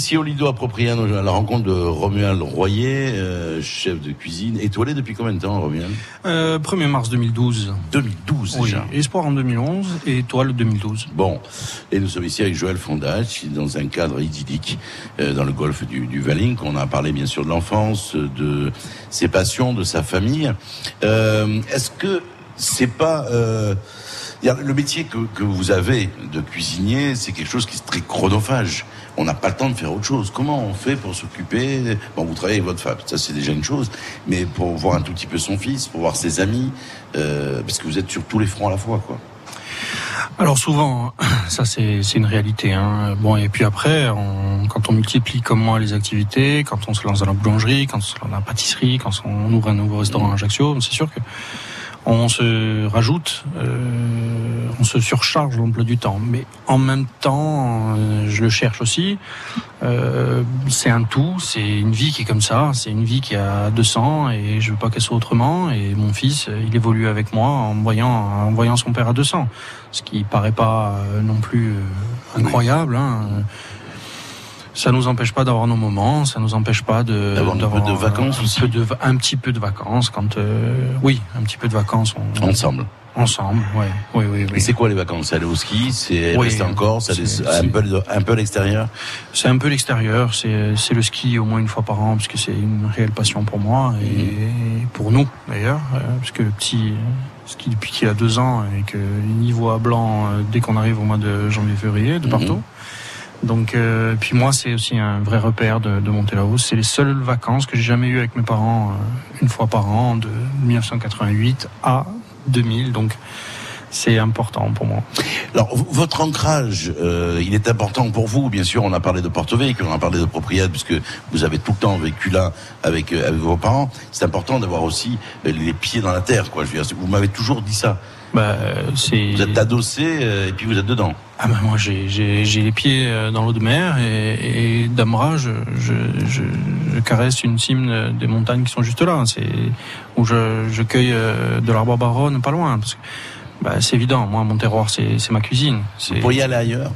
Ici au Lido à Propriano à la rencontre de Romuald Royer, euh, chef de cuisine. Étoilé depuis combien de temps, Romuald? Euh, 1er mars 2012. 2012 Oui, déjà. Espoir en 2011 et Étoile 2012. Bon, et nous sommes ici avec Joël Fondage, dans un cadre idyllique euh, dans le golfe du, du. On a parlé bien sûr de l'enfance, de ses passions, de sa famille. Euh, Est-ce que c'est pas euh, le métier que, que vous avez de cuisinier, c'est quelque chose qui est très chronophage. On n'a pas le temps de faire autre chose. Comment on fait pour s'occuper Bon, vous travaillez avec votre femme, ça c'est déjà une chose, mais pour voir un tout petit peu son fils, pour voir ses amis, euh, parce que vous êtes sur tous les fronts à la fois, quoi. Alors souvent, ça c'est une réalité. Hein. Bon et puis après, on- quand on multiplie comme moi les activités, quand on se lance dans la boulangerie, quand on se lance dans la pâtisserie, quand on ouvre un nouveau restaurant à Ajaccio, c'est sûr que on se rajoute, euh, on se surcharge l'emploi du temps. Mais en même temps, euh, je le cherche aussi. Euh, c'est un tout, c'est une vie qui est comme ça, c'est une vie qui a 200 et je veux pas qu'elle soit autrement. Et mon fils, il évolue avec moi en voyant, en voyant son père à 200, ce qui paraît pas non plus incroyable. Hein. Ça nous empêche pas d'avoir nos moments, ça nous empêche pas de D'avoir un peu de vacances un peu de, un petit peu de vacances quand euh, oui, un petit peu de vacances on- Ensemble. Ensemble, ouais. Oui, oui, oui. Et c'est quoi les vacances? C'est aller au ski C'est Oui, rester en Corse un peu, un peu l'extérieur? C'est un peu l'extérieur, c'est c'est le ski au moins une fois par an, parce que c'est une réelle passion pour moi et Mhm. pour nous d'ailleurs, euh, parce que le petit euh, ski depuis qu'il a deux ans et qu'il y voit blanc euh, dès qu'on arrive au mois de janvier-février de Mhm. partout. Donc, euh, puis moi, c'est aussi un vrai repère de, de monter là-haut. C'est les seules vacances que j'ai jamais eues avec mes parents euh, une fois par an, de 1988 à 2000. Donc, c'est important pour moi. Alors, votre ancrage, euh, il est important pour vous, bien sûr. On a parlé de Porto Vecchio, on a parlé de Propriade, puisque vous avez tout le temps vécu là avec, euh, avec vos parents. C'est important d'avoir aussi les pieds dans la terre, quoi. Je veux dire, vous m'avez toujours dit ça. Bah. Vous êtes adossé et puis vous êtes dedans. Ah ben moi j'ai les pieds euh, dans l'eau de mer et, et d'Amra je, je, je, je caresse une cime des montagnes qui sont juste là. C'est où je, je cueille euh, de l'arbre baronne pas loin parce que bah, c'est évident. Moi mon terroir c'est ma cuisine. Vous pourriez aller ailleurs?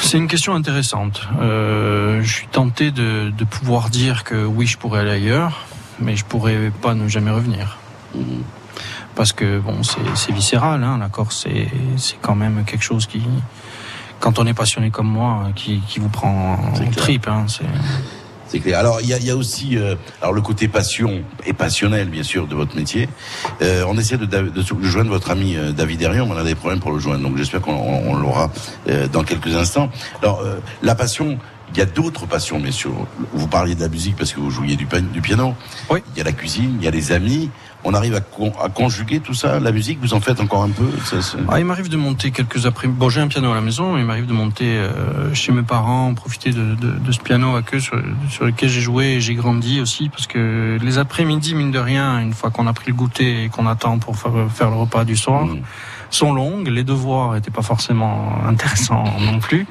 C'est une question intéressante. Euh, je suis tenté de, de pouvoir dire que oui je pourrais aller ailleurs mais je pourrais pas ne jamais revenir. Mhm. Parce que bon c'est viscéral hein, la Corse c'est quand même quelque chose qui quand on est passionné comme moi qui, qui vous prend en tripe hein, c'est clair. Alors il y a, il y a aussi euh, alors le côté passion et passionnel bien sûr de votre métier. Euh, on essaie de, de, de joindre votre ami euh, David mais on a des problèmes pour le joindre, donc j'espère qu'on on- on l'aura euh, dans quelques instants. Alors la passion, il y a d'autres passions bien sûr. Vous parliez de la musique parce que vous jouiez du, du piano. Oui. Il y a la cuisine, il y a les amis. On arrive à, con- à conjuguer tout ça. La musique, vous en faites encore un peu. Ça, Ah, il m'arrive de monter quelques après Bon, j'ai un piano à la maison, il m'arrive de monter euh, chez mes parents, profiter de, de, de ce piano à queue sur, sur lequel j'ai joué et j'ai grandi aussi, parce que les après-midi, mine de rien, une fois qu'on a pris le goûter et qu'on attend pour faire, faire le repas du soir, Mhm. Sont longues. Les devoirs n'étaient pas forcément intéressants non plus.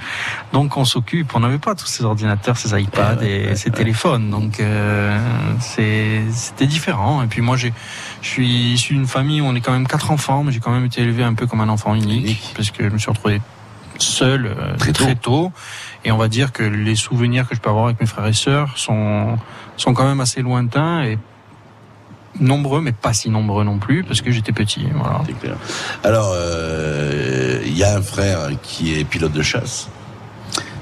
Donc on s'occupe. On n'avait pas tous ces ordinateurs, ces iPads et ces téléphones. Donc euh, c'était différent. Et puis moi, j'ai je suis issu d'une famille où on est quand même quatre enfants, mais j'ai quand même été élevé un peu comme un enfant unique, Unique. parce que je me suis retrouvé seul euh, Très très, tôt. tôt. Et on va dire que les souvenirs que je peux avoir avec mes frères et sœurs sont sont quand même assez lointains et nombreux, mais pas si nombreux non plus, parce que j'étais petit. Voilà. C'est clair. Alors, euh, il y a un frère qui est pilote de chasse,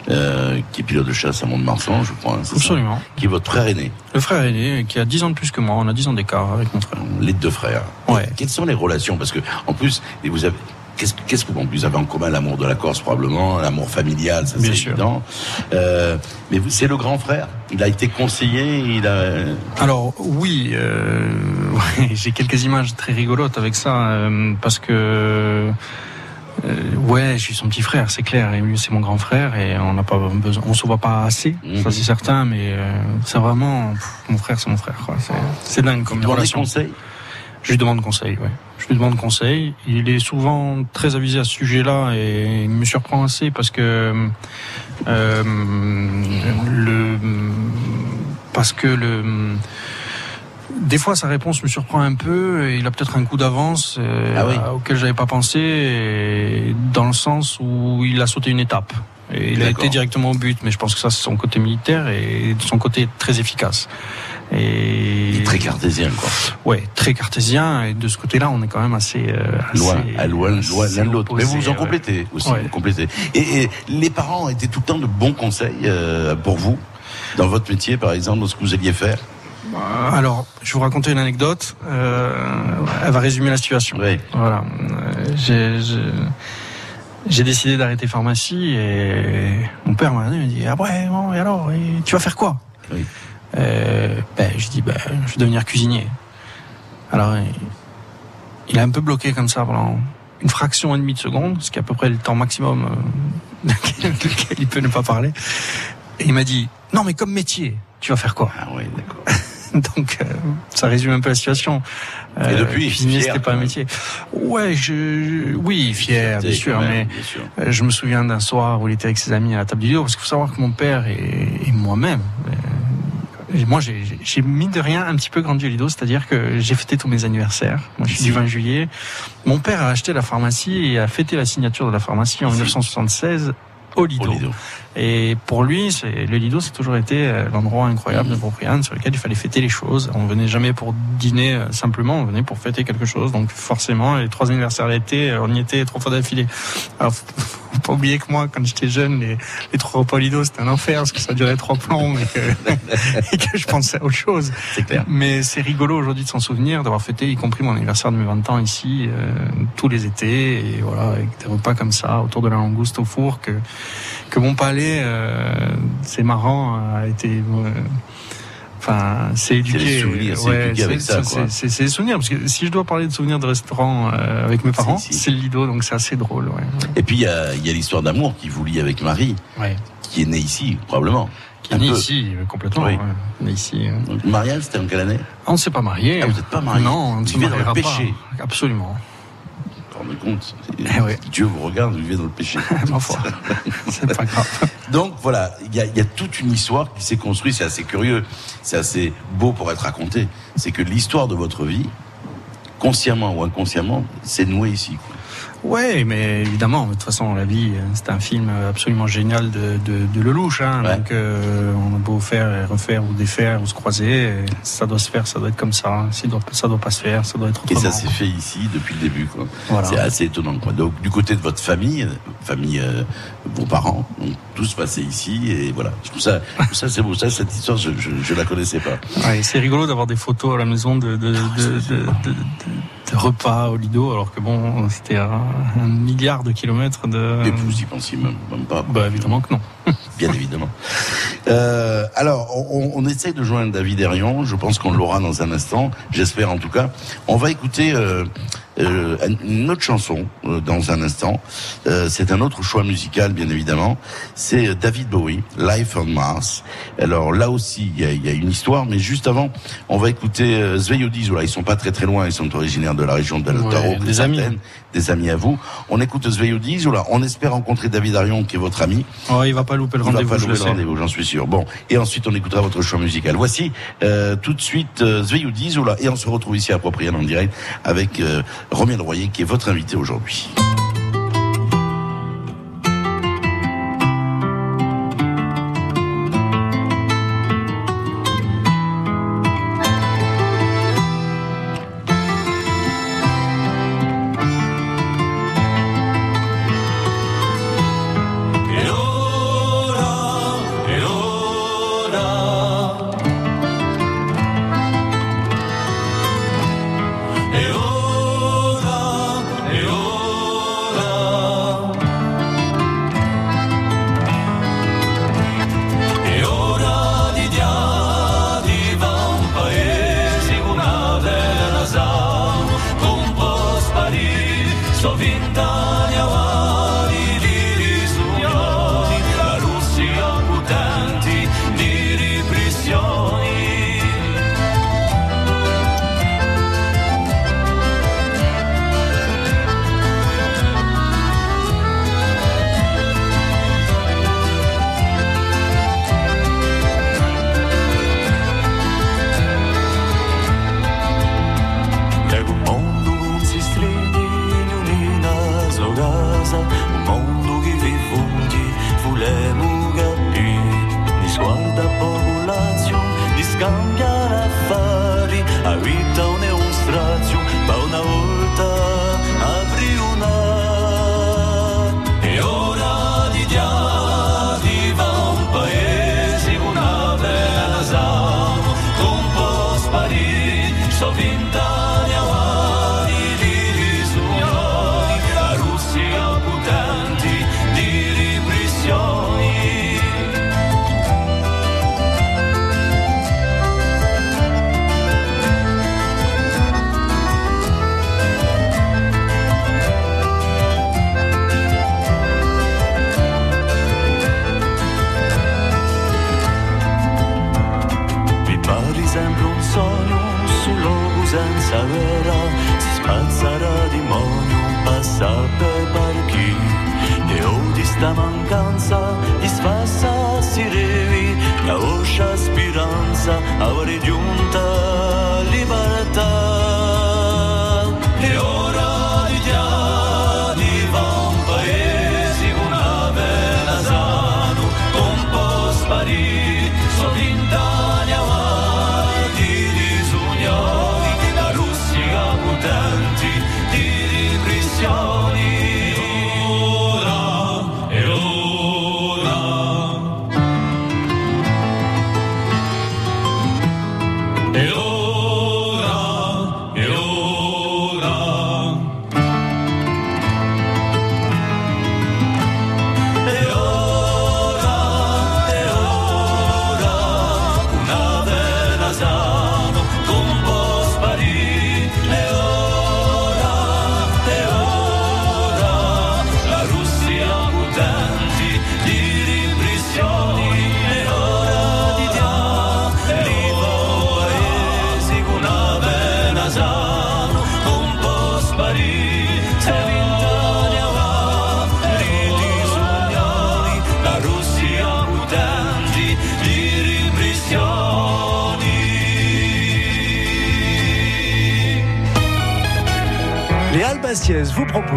euh, qui est pilote de chasse à Mont-de-Marsan, je crois. hein, ça Absolument. Qui est votre frère aîné, Le frère aîné, qui a 10 ans de plus que moi, on a 10 ans d'écart avec mon frère. les deux frères. Ouais. Quelles sont les relations? Parce que, en plus, vous avez qu'est-ce qu'est-ce que bon, vous avez en commun l'amour de la Corse probablement, l'amour familial, ça c'est sûr. évident. Euh, mais vous, c'est le grand frère. Il a été conseiller. Il a. Alors oui, euh, ouais, j'ai quelques images très rigolotes avec ça euh, parce que euh, ouais, je suis son petit frère, c'est clair, et lui c'est mon grand frère et on n'a pas besoin, on se voit pas assez, Mhm. ça c'est certain, mais euh, c'est vraiment pff, mon frère, c'est mon frère, quoi. C'est, c'est dingue comme Vous demandez relation. Je lui demande conseil, ouais. Je lui demande conseil. Il est souvent très avisé à ce sujet-là et il me surprend assez parce que euh, le parce que le des fois sa réponse me surprend un peu. et Il a peut-être un coup d'avance euh, Ah oui. auquel j'avais pas pensé, et dans le sens où il a sauté une étape. Et il a été directement au but, mais je pense que ça c'est son côté militaire et son côté très efficace. Et Il est très cartésien, quoi. Ouais, très cartésien. Et de ce côté-là, on est quand même assez euh, Loin, assez- à loin, loin l'un de l'autre. Mais vous en ouais. complétez aussi. Ouais. Vous complétez. Et, et les parents étaient tout le temps de bons conseils euh, pour vous dans votre métier, par exemple, dans ce que vous alliez faire? Euh, Alors, je vais vous raconter une anecdote. Euh, elle va résumer la situation. Voilà. Euh, j'ai- j'ai- décidé d'arrêter pharmacie et mon père m'a dit, ah ouais, bon, et alors, et tu vas faire quoi? Euh, ben, Je dis, ben, je vais devenir cuisinier. Alors, il- a un peu bloqué comme ça pendant une fraction et demie de seconde, ce qui est à peu près le temps maximum euh, lequel il peut ne pas parler. Et il m'a dit, non mais comme métier, tu vas faire quoi? Ah oui, d'accord. Donc, euh, ça résume un peu la situation. Et depuis, cuisinier, fier, c'était pas un métier. Ouais, je, oui, fier, bien sûr, même, mais bien sûr. euh, je me souviens d'un soir où il était avec ses amis à la table du lido, parce qu'il faut savoir que mon père et, et moi-même, euh, moi, j'ai mis de rien un petit peu grandi au Lido, c'est-à-dire que j'ai fêté tous mes anniversaires. Moi, je suis du 20 juillet. Mon père a acheté la pharmacie et a fêté la signature de la pharmacie en 1976 au Lido. Et pour lui, le Lido, c'est toujours été euh, l'endroit incroyable de Propriane sur lequel il fallait fêter les choses. On venait jamais pour dîner euh, simplement, on venait pour fêter quelque chose. Donc forcément, les trois anniversaires d'été, euh, on y était trois fois d'affilée. Alors, faut, pas oublier que moi, quand j'étais jeune, les, les trois repas Lido, c'était un enfer parce que ça durait trois plombs et que, et que je pensais à autre chose. C'est clair. Mais c'est rigolo aujourd'hui de s'en souvenir, d'avoir fêté, y compris mon anniversaire de mes 20 ans ici, euh, tous les étés, et voilà, avec des repas comme ça, autour de la langouste au four, que, que mon palais, euh, c'est marrant, a été, euh, enfin, c'est éduqué. c'est éduqué avec ça, c'est- des souvenirs, parce que si je dois parler de souvenirs de restaurant euh, avec mes parents, c'est le Lido, donc c'est assez drôle, ouais. Et puis il y a, il y a l'histoire d'amour qui vous lie avec Marie, Ouais. qui est née ici, probablement. Qui est Un né peu. ici, euh, complètement. Oui. ouais. Né ici. euh. Donc, mariage, c'était en quelle année? Ah, on ne s'est pas marié. Ah, vous n'êtes pas marié Non, on ne se mariera pas. Absolument. Vous vous rendez compte Eh Dieu vous regarde, vous vivez dans le péché. Ma foi. C'est pas grave. Donc voilà, il y a, il y a toute une histoire qui s'est construite, c'est assez curieux, c'est assez beau pour être raconté. C'est que l'histoire de votre vie, consciemment ou inconsciemment, s'est nouée ici. quoi. Ouais, mais évidemment, de toute façon, la vie, euh, c'est un film absolument génial de, de, de Lelouch. Hein, Donc, euh, on a beau faire et refaire ou défaire ou se croiser, ça doit se faire, ça doit être comme ça. hein. Si doit, ça doit pas se faire, ça doit être Et autrement. ça s'est fait ici depuis le début. quoi. Voilà. C'est assez étonnant. Quoi. Donc du côté de votre famille, famille, euh, vos parents, donc, tout se passait ici et voilà. Trouve ça, ça c'est beau. Ça, cette histoire, je, je, je la connaissais pas. Ouais, c'est rigolo d'avoir des photos à la maison de, de, repas au Lido, alors que bon, c'était à un milliard de kilomètres de. Et vous y pensiez même, même pas. Bah évidemment que non. Bien évidemment. Euh, alors, on, on essaye de joindre David Herrion. Je pense qu'on l'aura dans un instant. J'espère en tout cas. On va écouter euh, euh, une autre chanson euh, dans un instant. Euh, c'est un autre choix musical, bien évidemment. C'est euh, David Bowie, Life on Mars. Alors là aussi, il y a, y a une histoire, mais juste avant, on va écouter euh, Zola. Ils sont pas très très loin. Ils sont originaires de la région de l'Altaro, Ouais, des amis. Des amis à vous. On écoute Zveyodi Zola. On espère rencontrer David Herrion, qui est votre ami. Oh, il va pas louper le Il va rendez-vous, pas je le louper le sais. rendez-vous, j'en suis sûr. Bon, et ensuite on écoutera votre choix musical. Voici euh, tout de suite euh, Zveyudi Zola, et on se retrouve ici à Propriane en direct avec euh, Romain Royer qui est votre invité aujourd'hui.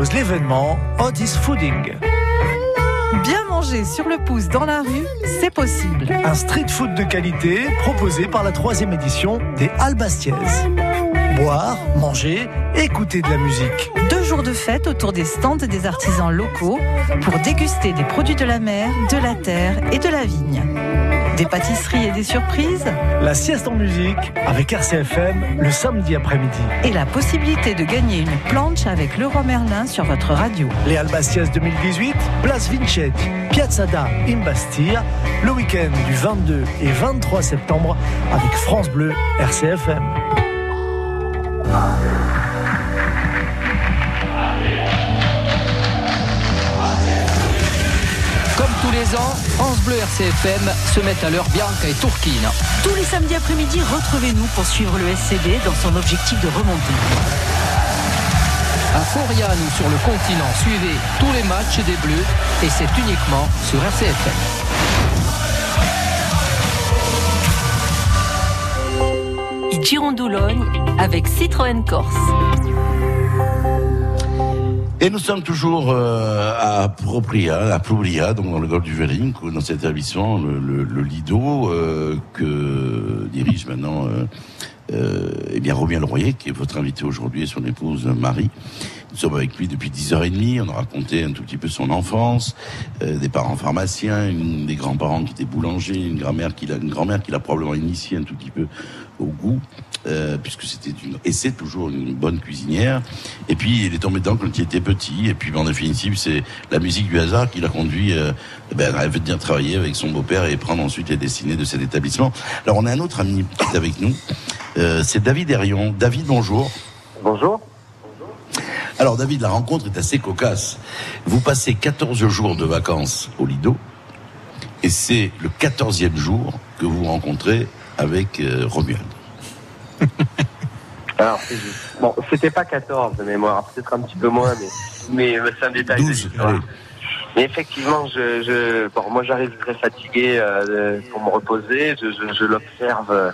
L'événement Otis Fooding. Bien manger sur le pouce dans la rue, c'est possible. Un street food de qualité proposé par la troisième édition des Albaciès. Boire, manger, écouter de la musique. Deux jours de fête autour des stands des artisans locaux pour déguster des produits de la mer, de la terre et de la vigne. Des pâtisseries et des surprises La sieste en musique avec RCFM le samedi après-midi. et la possibilité de gagner une planche avec Leroy Merlin sur votre radio. Les Albacias 2018, place Vincetti, Piazzada in Bastia, le week-end du 22 et 23 septembre avec France Bleu RCFM. Comme tous les ans, France Bleu RCFM se met à l'heure Bianca et Tourquine. Tous les samedis après-midi, retrouvez-nous pour suivre le SCD dans son objectif de remontée. À Foriane ou sur le continent, suivez tous les matchs des Bleus et c'est uniquement sur RCFM. Girondoulogne avec Citroën Corse. Et nous sommes toujours euh, à Propria, à Ploubria, donc dans le golfe du Velling, dans cet établissement, le, le- le Lido, euh, que dirige maintenant euh, euh, eh bien Romain Leroyer, qui est votre invité aujourd'hui, et son épouse Marie. Nous sommes avec lui depuis 10h30, on a raconté un tout petit peu son enfance, euh, des parents pharmaciens, une, des grands-parents qui étaient boulangers, une grand-mère qui l'a, une grand-mère qui l'a probablement initié un tout petit peu au goût, euh, puisque c'était une, et c'est toujours une bonne cuisinière. Et puis il est tombé dedans quand il était petit, et puis en définitive c'est la musique du hasard qui l'a conduit euh, ben, à venir travailler avec son beau-père et prendre ensuite les destinées de cet établissement. Alors on a un autre ami qui est avec nous, euh, c'est David Herion. David, bonjour. Bonjour. Alors David, la rencontre est assez cocasse. Vous passez 14 jours de vacances au Lido et c'est le 14e jour que vous rencontrez avec euh, Romuald. Alors, c'est juste. Bon, c'était pas 14 de mémoire, peut-être un petit peu moins, mais, mais euh, c'est un détail. de l'histoire. Mais effectivement, je, je, bon, moi j'arrive très fatigué euh, pour me reposer. Je, je, je l'observe euh,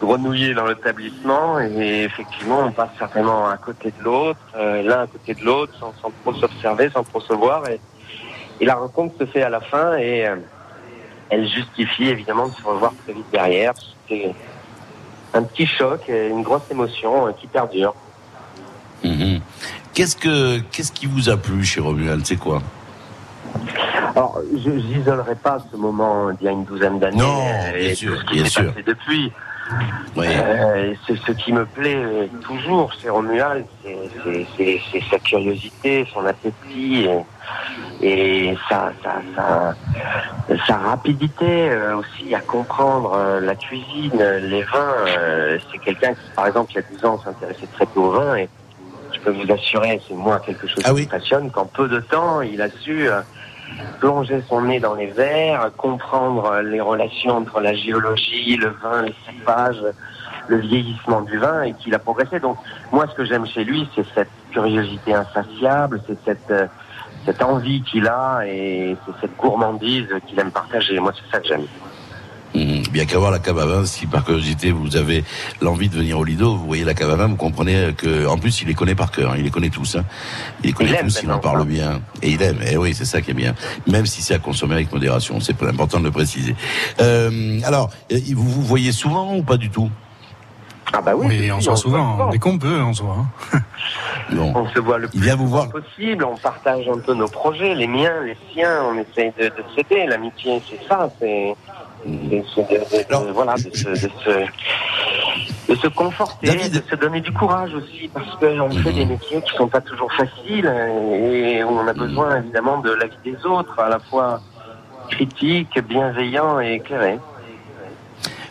grenouiller dans l'établissement et effectivement, on passe certainement à côté de l'autre, euh, l'un à côté de l'autre, sans, sans trop s'observer, sans trop se voir. Et, et la rencontre se fait à la fin et euh, elle justifie évidemment de se revoir très vite derrière. C'était un petit choc, et une grosse émotion euh, qui perdure. Mhm. Qu'est-ce que qu'est-ce qui vous a plu chez Romuald? C'est quoi? Alors, je n'isolerai pas ce moment d'il y a une douzaine d'années. Non, euh, bien sûr, tout ce qui bien sûr. passé depuis. Oui. Euh, c'est ce qui me plaît euh, toujours chez Romuald, c'est- c'est c'est- c'est sa curiosité, son appétit et, et sa, sa, sa, sa rapidité euh, aussi à comprendre euh, la cuisine, euh, les vins. euh, c'est quelqu'un qui, par exemple, il y a 10 ans, s'intéressait très peu au vin et je peux vous assurer, c'est moi quelque chose qui m'impressionne, qu'en peu de temps, il a su euh, plonger son nez dans les verres, comprendre les relations entre la géologie, le vin, les cépages, le vieillissement du vin et qu'il a progressé. Donc moi, ce que j'aime chez lui, c'est cette curiosité insatiable, c'est cette euh, cette envie qu'il a et c'est cette gourmandise qu'il aime partager. Moi, c'est ça que j'aime. Mhm. Bien qu'à voir la cave à vin, si par curiosité vous avez l'envie de venir au Lido, vous voyez la cave à vin, vous comprenez que, en plus, il les connaît par cœur, hein, il les connaît tous, hein. Il les connaît Il aime tous, il en parle ça. bien. Et il aime, et oui, c'est ça qui est bien. Même si c'est à consommer avec modération, c'est pas important de le préciser. Euh, alors, euh, vous vous voyez souvent ou pas du tout? Ah bah oui, Oui, on se voit souvent. Dès qu'on peut, on se voit. hein. On se voit le plus vous souvent possible, on partage un peu nos projets, les miens, les siens, on essaye de, de s'aider. L'amitié, c'est ça, c'est de, se, de, se, de se conforter, de se donner du courage aussi, parce qu'on fait des métiers qui sont pas toujours faciles et où on a besoin évidemment de l'avis des autres, à la fois critique, bienveillant et éclairé.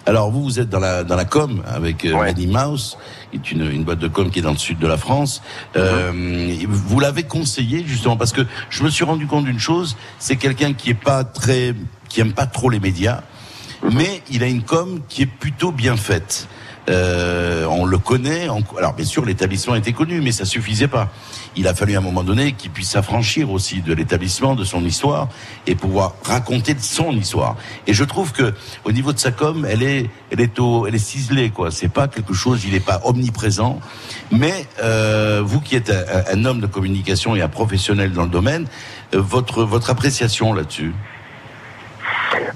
Alors vous, vous êtes dans la dans la com avec euh, Many Mouse, qui est une, une boîte de com qui est dans le sud de la France. Euh, vous l'avez conseillé justement parce que je me suis rendu compte d'une chose, c'est quelqu'un qui est pas très, qui aime pas trop les médias, mais il a une com qui est plutôt bien faite. Euh, on le connaît. on- alors bien sûr, l'établissement était connu, mais ça suffisait pas. Il a fallu à un moment donné qu'il puisse s'affranchir aussi de l'établissement, de son histoire, et pouvoir raconter son histoire. Et je trouve que au niveau de sa com, elle est, elle est au, elle est ciselée quoi. C'est pas quelque chose, il n'est pas omniprésent. Mais euh, vous qui êtes un, un homme de communication et un professionnel dans le domaine, euh, votre votre appréciation là-dessus?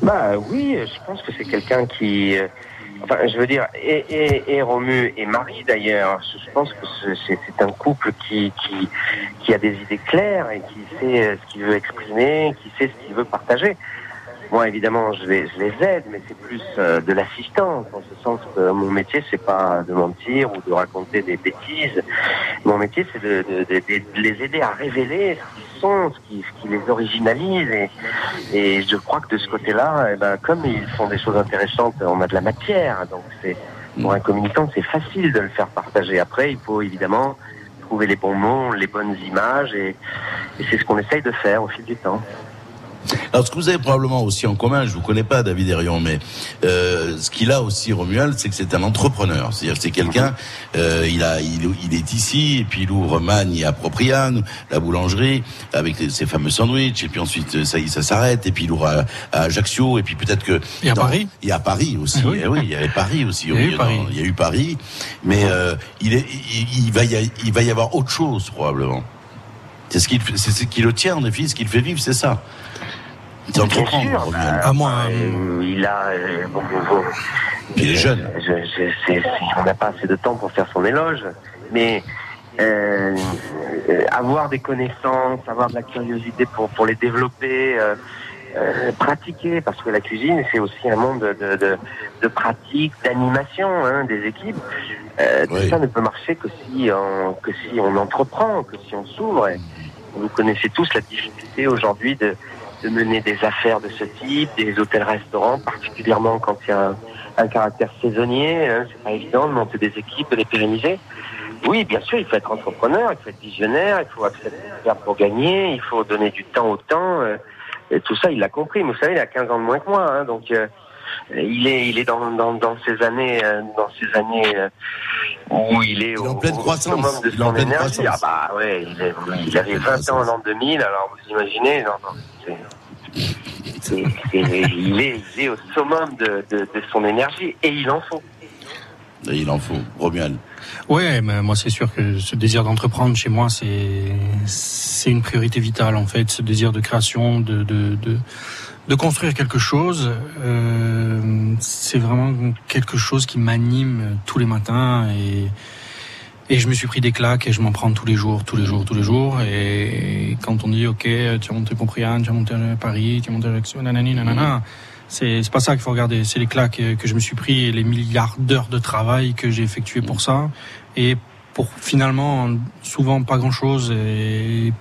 Bah oui, je pense que c'est quelqu'un qui, euh, enfin, je veux dire, et, et, et Romu et Marie d'ailleurs. Je pense que ce- c'est un couple qui, qui qui a des idées claires et qui sait euh, ce qu'il veut exprimer, qui sait ce qu'il veut partager. Moi, évidemment, je les, aide, mais c'est plus euh, de l'assistance, en ce sens que mon métier, c'est pas de mentir ou de raconter des bêtises. Mon métier, c'est de, les aider à révéler ce qu'ils sont, ce qui, les originalise. Et, je crois que de ce côté-là, eh ben, comme ils font des choses intéressantes, on a de la matière. Donc, c'est pour un communicant, c'est facile de le faire partager. Après, il faut évidemment trouver les bons mots, les bonnes images, et c'est ce qu'on essaye de faire au fil du temps. Alors, ce que vous avez probablement aussi en commun, je vous connais pas, David Herion, mais euh, ce qu'il a aussi, Romuald, c'est que c'est un entrepreneur. C'est-à-dire, que c'est quelqu'un, euh, il a, il, il est ici, et puis il ouvre Magne à Propriane, la boulangerie, avec ses fameux sandwichs, et puis ensuite, ça y est, ça s'arrête, et puis il ouvre à, à Ajaccio, et puis peut-être que... Et à dans- Paris Et à Paris aussi. Ah oui. Eh oui, il y avait Paris aussi. au Il y a eu milieu, Paris. dans- il y a eu Paris, mais euh, il, est, il, il va y, a- il va y avoir autre chose, probablement. C'est ce qui, c'est ce qui le tient, en effet, ce qui le fait vivre, c'est ça. C'est entreprendre, Bien sûr, Romuald. bah, euh, il a. euh, bon, bon, bon. Il est jeune. Je, je- on n'a pas assez de temps pour faire son éloge, mais euh, euh, avoir des connaissances, avoir de la curiosité pour, pour les développer, euh, euh, pratiquer, parce que la cuisine, c'est aussi un monde de, de, de, pratique, d'animation hein, des équipes. Euh, Tout ça ne peut marcher que si, on, que si on entreprend, que si on s'ouvre. Vous connaissez tous la difficulté aujourd'hui de, de mener des affaires de ce type, des hôtels-restaurants, particulièrement quand il y a un, un caractère saisonnier. Hein, c'est pas évident de monter des équipes, de les pérenniser. Oui, bien sûr, il faut être entrepreneur, il faut être visionnaire, il faut accepter pour gagner, il faut donner du temps au temps. euh, et tout ça, il l'a compris. Vous savez, il a 15 ans de moins que moi, hein, donc euh, il est, il est dans, dans, dans ces années, euh, dans ces années euh, où il est au, en pleine croissance. de son énergie. Ah bah ouais, il, est- il avait 20 ans en l'an 2000, alors vous imaginez, non, il, est, au summum de, de, de son énergie et il en faut. Et il en faut. Romuald. Ouais, mais moi c'est sûr que ce désir d'entreprendre chez moi c'est c'est une priorité vitale en fait, ce désir de création, de de de, de construire quelque chose. Euh, c'est vraiment quelque chose qui m'anime tous les matins et et je me suis pris des claques et je m'en prends tous les jours, tous les jours, tous les jours. Et quand on dit, OK, tu as monté Pontbriand, tu as monté à Paris, tu as monté à Ajaccio, nanani, nanana, c'est c'est pas ça qu'il faut regarder. C'est les claques que je me suis pris et les milliards d'heures de travail que j'ai effectué pour ça. Et pour finalement, souvent pas grand chose. Et...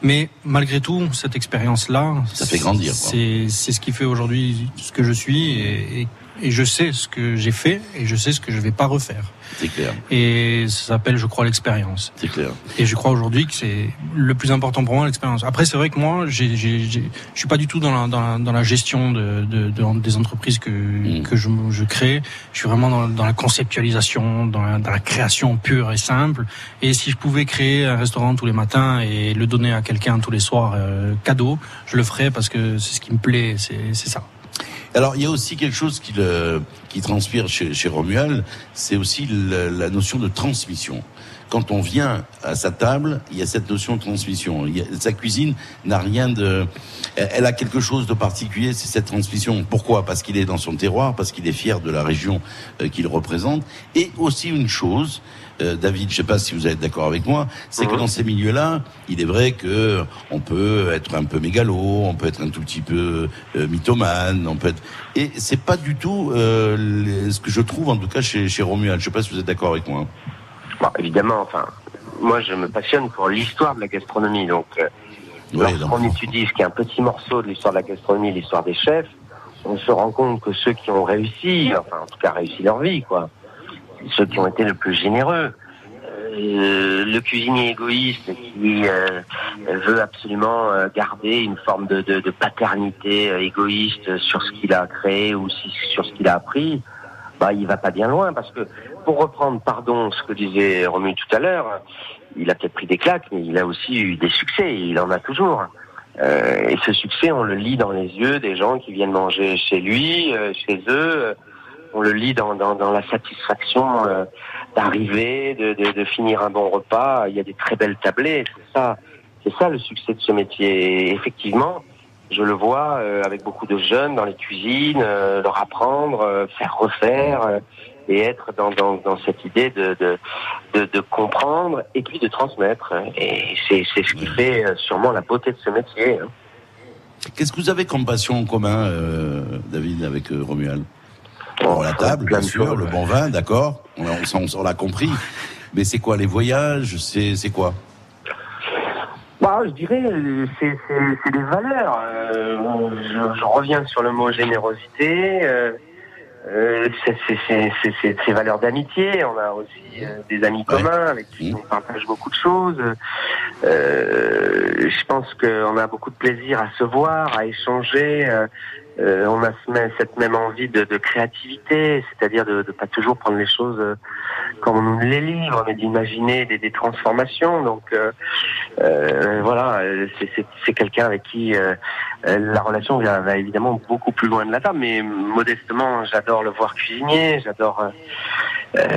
Mais malgré tout, cette expérience-là, Ça fait grandir. C'est c'est ce qui fait aujourd'hui ce que je suis et, et, et je sais ce que j'ai fait et je sais ce que je vais pas refaire. C'est clair. Et ça s'appelle, je crois, l'expérience. C'est clair. Et je crois aujourd'hui que c'est le plus important pour moi, l'expérience. Après, c'est vrai que moi, j'ai, je suis pas du tout dans la, dans la, dans la gestion de, de, de- des entreprises que, Mm. que je, je crée. Je suis vraiment dans, dans la conceptualisation, dans la, dans la création pure et simple. Et si je pouvais créer un restaurant tous les matins et le donner à quelqu'un tous les soirs euh, cadeau, je le ferais parce que c'est ce qui me plaît, c'est ça. Alors, il y a aussi quelque chose qui, le, qui transpire chez, chez Romuald, c'est aussi le- la notion de transmission. Quand on vient à sa table, il y a cette notion de transmission. Il y a- sa cuisine n'a rien de... Elle a quelque chose de particulier, c'est cette transmission. Pourquoi? Parce qu'il est dans son terroir, parce qu'il est fier de la région euh, qu'il représente. Et aussi une chose, euh, David, je sais pas si vous êtes d'accord avec moi, c'est que dans ces milieux-là, il est vrai que on peut être un peu mégalo, on peut être un tout petit peu euh, mythomane, on peut être... Et c'est pas du tout euh, les- ce que je trouve en tout cas chez, chez Romuald. Je sais pas si vous êtes d'accord avec moi. Bon, évidemment, enfin, moi je me passionne pour l'histoire de la gastronomie, donc euh, lorsqu'on étudie ce qui est un petit morceau de l'histoire de la gastronomie, l'histoire des chefs, on se rend compte que ceux qui ont réussi, enfin en tout cas réussi leur vie, quoi, ceux qui ont été le plus généreux, euh, le cuisinier égoïste qui euh, veut absolument euh, garder une forme de, de- paternité égoïste sur ce qu'il a créé ou sur ce qu'il a appris, bah, il va pas bien loin parce que pour reprendre, pardon, ce que disait Romu tout à l'heure, il a peut-être pris des claques, mais il a aussi eu des succès, il en a toujours. Et ce succès, on le lit dans les yeux des gens qui viennent manger chez lui, chez eux. On le lit dans, dans, dans la satisfaction euh, d'arriver, de, de, de finir un bon repas. Il y a des très belles tablées. C'est ça, c'est ça le succès de ce métier. Et effectivement, je le vois euh, avec beaucoup de jeunes dans les cuisines, euh, leur apprendre, faire refaire et être dans, dans, dans cette idée de, de, de, de comprendre et puis de transmettre. Et c'est c'est ce qui fait sûrement la beauté de ce métier. hein. Qu'est-ce que vous avez comme passion en commun, euh, David, avec euh, Romuald? Bon, la table, bien sûr, le bon vin, d'accord, on, on, s'en- on l'a compris. Mais c'est quoi les voyages C'est c'est quoi? Bah, je dirais, c'est c'est- c'est des valeurs. Euh, je, je reviens sur le mot générosité. Euh, euh, c'est c'est- c'est- c'est- c'est ces valeurs d'amitié. On a aussi euh, des amis communs avec qui on partage beaucoup de choses. Euh, je pense qu'on a beaucoup de plaisir à se voir, à échanger. Euh, on a cette même envie de, créativité, c'est-à-dire de ne pas toujours prendre les choses euh, comme on nous les livre, mais d'imaginer des, transformations. Donc euh, voilà, c'est- quelqu'un avec qui la relation va, va évidemment beaucoup plus loin de la table, mais modestement, j'adore le voir cuisiner, j'adore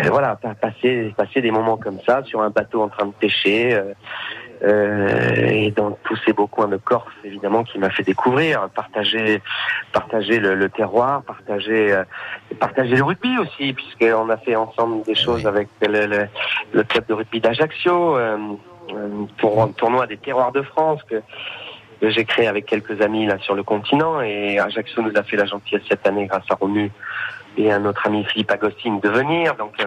voilà pa- passer passer des moments comme ça sur un bateau en train de pêcher. Euh, et dans tous ces beaux coins de Corse, évidemment, qui m'a fait découvrir, partager, partager le, le terroir, partager, euh, partager le rugby aussi, puisqu'on a fait ensemble des choses avec le, le- le club de rugby d'Ajaccio, euh, pour un tournoi des terroirs de France que, que j'ai créé avec quelques amis là sur le continent. Et Ajaccio nous a fait la gentillesse cette année grâce à Romu et à notre ami Philippe Agostine de venir. Donc euh,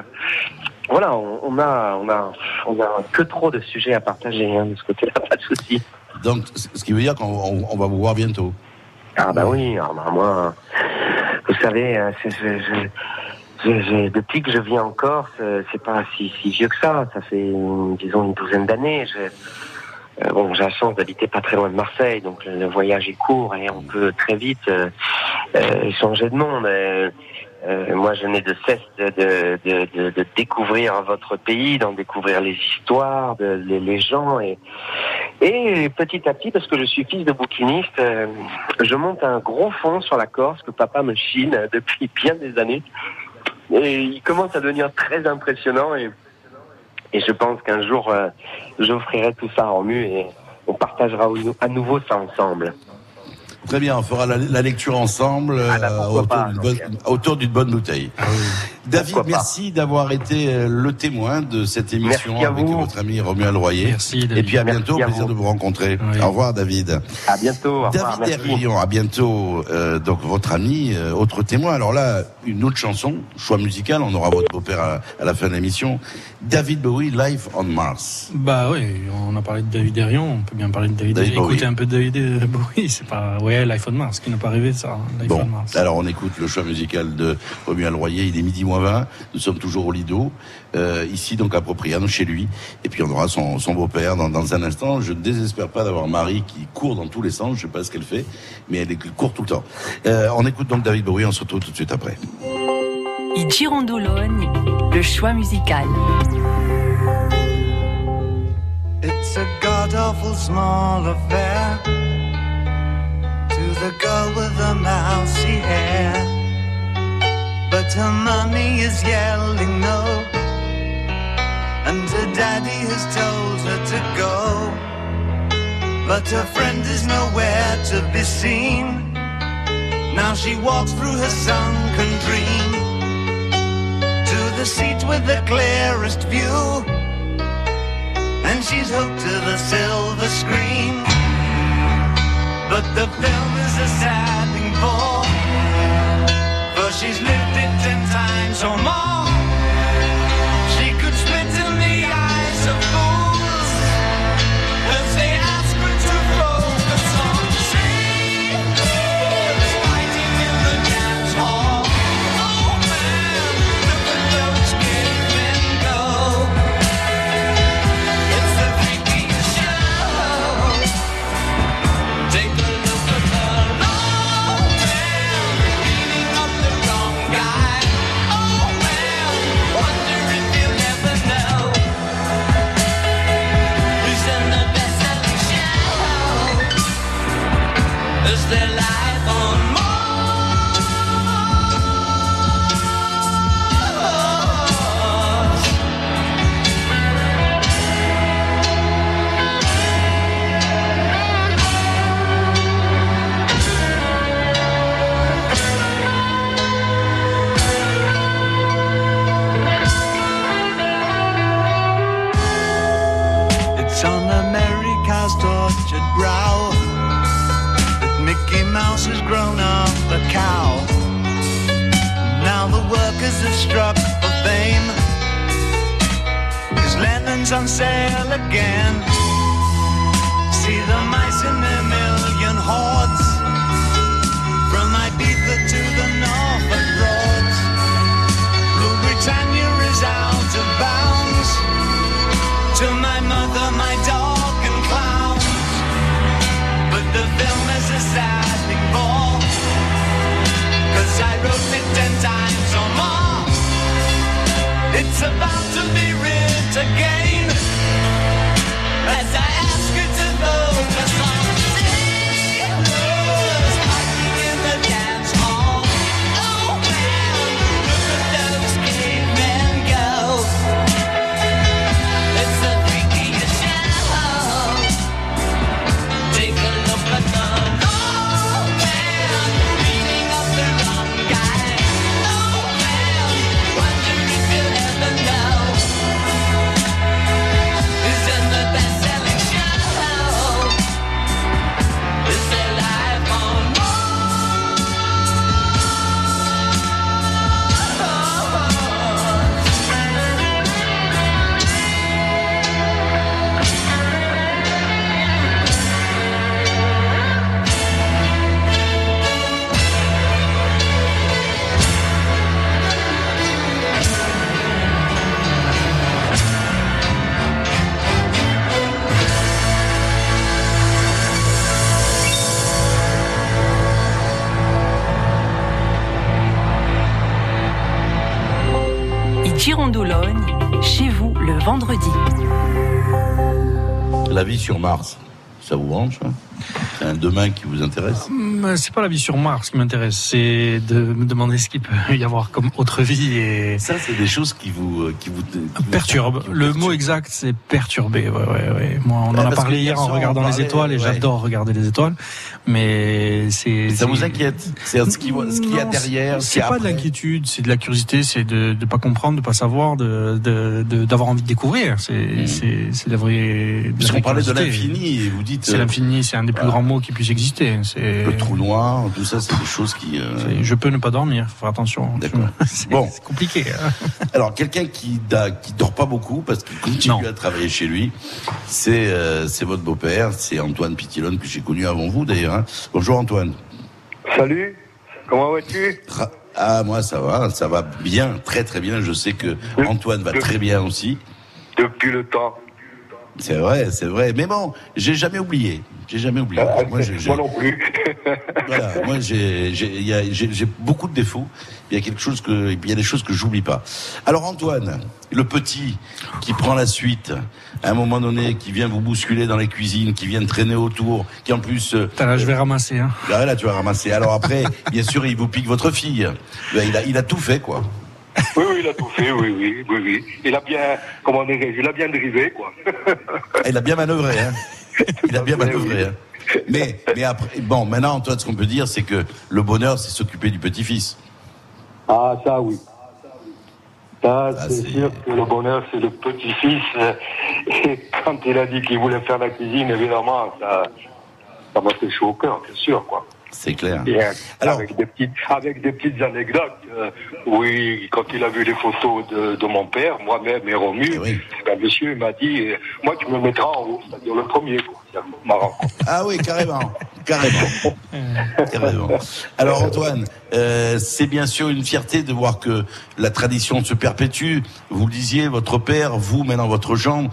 voilà, on, on a, on a, on a que trop de sujets à partager hein, de ce côté-là, pas de souci. Donc, ce qui veut dire qu'on on- on va vous voir bientôt. Ah bah oui, alors bah, moi, vous savez, euh, c'est- je- je- je- je- depuis que je vis en Corse, c'est pas si, si vieux que ça. Ça fait, disons, une douzaine d'années. Euh, bon, j'ai la chance d'habiter pas très loin de Marseille, donc le, le voyage est court et on peut très vite euh, euh, changer de monde. Euh, moi, je n'ai de cesse de, de, découvrir votre pays, d'en découvrir les histoires, les, les gens et et petit à petit, parce que je suis fils de bouquiniste, euh, je monte un gros fond sur la Corse que papa me chine depuis bien des années. et il commence à devenir très impressionnant et, et je pense qu'un jour, euh, j'offrirai tout ça à Romu et on partagera à nouveau ça ensemble. Très bien, on fera la, la lecture ensemble euh, autour d'une bonne- autour d'une bonne bouteille. David, Pourquoi pas. merci d'avoir été euh, le témoin de cette émission avec votre ami Romuald Royer. Merci, Et puis à Merci bientôt, à plaisir de vous rencontrer. Au revoir David. À bientôt. Au revoir, David merci. Hervillon, à bientôt. Euh, donc votre ami, euh, autre témoin. Alors là, une autre chanson, choix musical. On aura votre beau-père à, à la fin de l'émission. David Bowie, Life on Mars. Bah oui, on a parlé de David Herrion, on peut bien parler de David, David Écoutez un peu de David Bowie, c'est pas... Ouais, l'iPhone Mars, qui n'a pas de ça, hein, l'iPhone Bon, Mars. alors on écoute le choix musical de Romuald Royer. Il est midi moins 20. Nous sommes toujours au Lido, euh, ici donc à Propriano, chez lui. Et puis on aura son, son beau-père dans, dans un instant. Je ne désespère pas d'avoir Marie qui court dans tous les sens. Je sais pas ce qu'elle fait, mais elle court tout le temps. Euh, on écoute donc David Bowie. On se retrouve tout de suite après. Il Girondologne, le choix musical. It's a god awful small affair to the girl with the mousy hair. But her mommy is yelling no, and her daddy has told her to go. But her friend is nowhere to be seen. Now she walks through her sunken dream to the seat with the clearest view and she's hooked to the silver screen. But the film is a sad thing for, for she's lived it ten times or more. Mouse has grown up a cow. Now the workers have struck for fame. Cause Lennon's on sale again. Sur Mars, ça vous branche hein? C'est un demain qui vous intéresse? Hum, C'est pas la vie sur Mars qui m'intéresse, c'est de me demander ce qu'il peut y avoir comme autre vie et Ça, c'est des choses qui vous, qui vous, qui vous perturbe. Le mot exact, c'est perturber. Ouais, ouais, ouais. Moi, on Ouais, en a parlé hier en regardant les étoiles et ouais. j'adore regarder les étoiles, mais c'est. Ça vous inquiète? C'est ce qu'il ce qu'il y a derrière C'est ce pas de l'inquiétude, c'est de la curiosité, c'est de ne pas comprendre, de pas savoir, de de- de- d'avoir envie de découvrir. C'est c'est c'est la vraie. Parce qu'on parlait de l'infini et vous dites. C'est euh, l'infini, c'est un des plus voilà. grands mots qui puisse exister. C'est Le trou noir, tout ça, c'est des choses qui. euh, Je peux ne pas dormir, faut faire attention. D'accord. Bon. c'est compliqué. hein. Alors, quelqu'un qui, da- qui dort pas beaucoup parce qu'il continue à travailler chez lui, c'est euh, c'est votre beau-père, c'est Antoine Pitilone que j'ai connu avant vous d'ailleurs. hein. Bonjour Antoine. Salut, comment vas-tu? Ra- Ah moi ça va, ça va bien, très très bien. Je sais que Antoine va très bien aussi. Depuis le temps. C'est vrai, c'est vrai. Mais bon, j'ai jamais oublié. J'ai jamais oublié. Moi, j'ai- j'ai- Moi non plus. Voilà, moi j'ai j'ai- il y a- j'ai- j'ai beaucoup de défauts. Il y a quelque chose que, il y a des choses que j'oublie pas. Alors Antoine, le petit qui prend la suite, à un moment donné, qui vient vous bousculer dans les cuisines, qui vient traîner autour, qui en plus. euh, Putain, là, je vais ramasser. Hein. Là, là, tu vas ramasser. Alors après, bien sûr, il vous pique votre fille. Ben, Il a, il a tout fait, quoi. Oui, oui, il a tout fait, oui, oui, oui, oui. Il a bien, comment dirais-je, il a bien drivé, quoi. Il a bien manœuvré, hein. Il a bien manœuvré, hein. Mais, mais après, bon, maintenant, Antoine, ce qu'on peut dire, c'est que le bonheur, c'est s'occuper du petit-fils. Ah, ça, oui. Ça, c'est sûr que le bonheur, c'est le petit-fils. Et quand il a dit qu'il voulait faire la cuisine, évidemment, ça, ça m'a fait chaud au cœur, bien sûr, quoi. C'est clair. Et, euh, avec des petites, avec des petites anecdotes. euh, oui, quand il a vu les photos de, de mon père, moi-même et Romu, ben, monsieur il m'a dit, euh, moi tu me mettras en haut, c'est-à-dire le premier. quoi. C'est marrant. Ah oui, carrément. Carrément. Carrément. Alors Antoine, euh, c'est bien sûr une fierté de voir que la tradition se perpétue. Vous le disiez, votre père, vous maintenant votre jambe,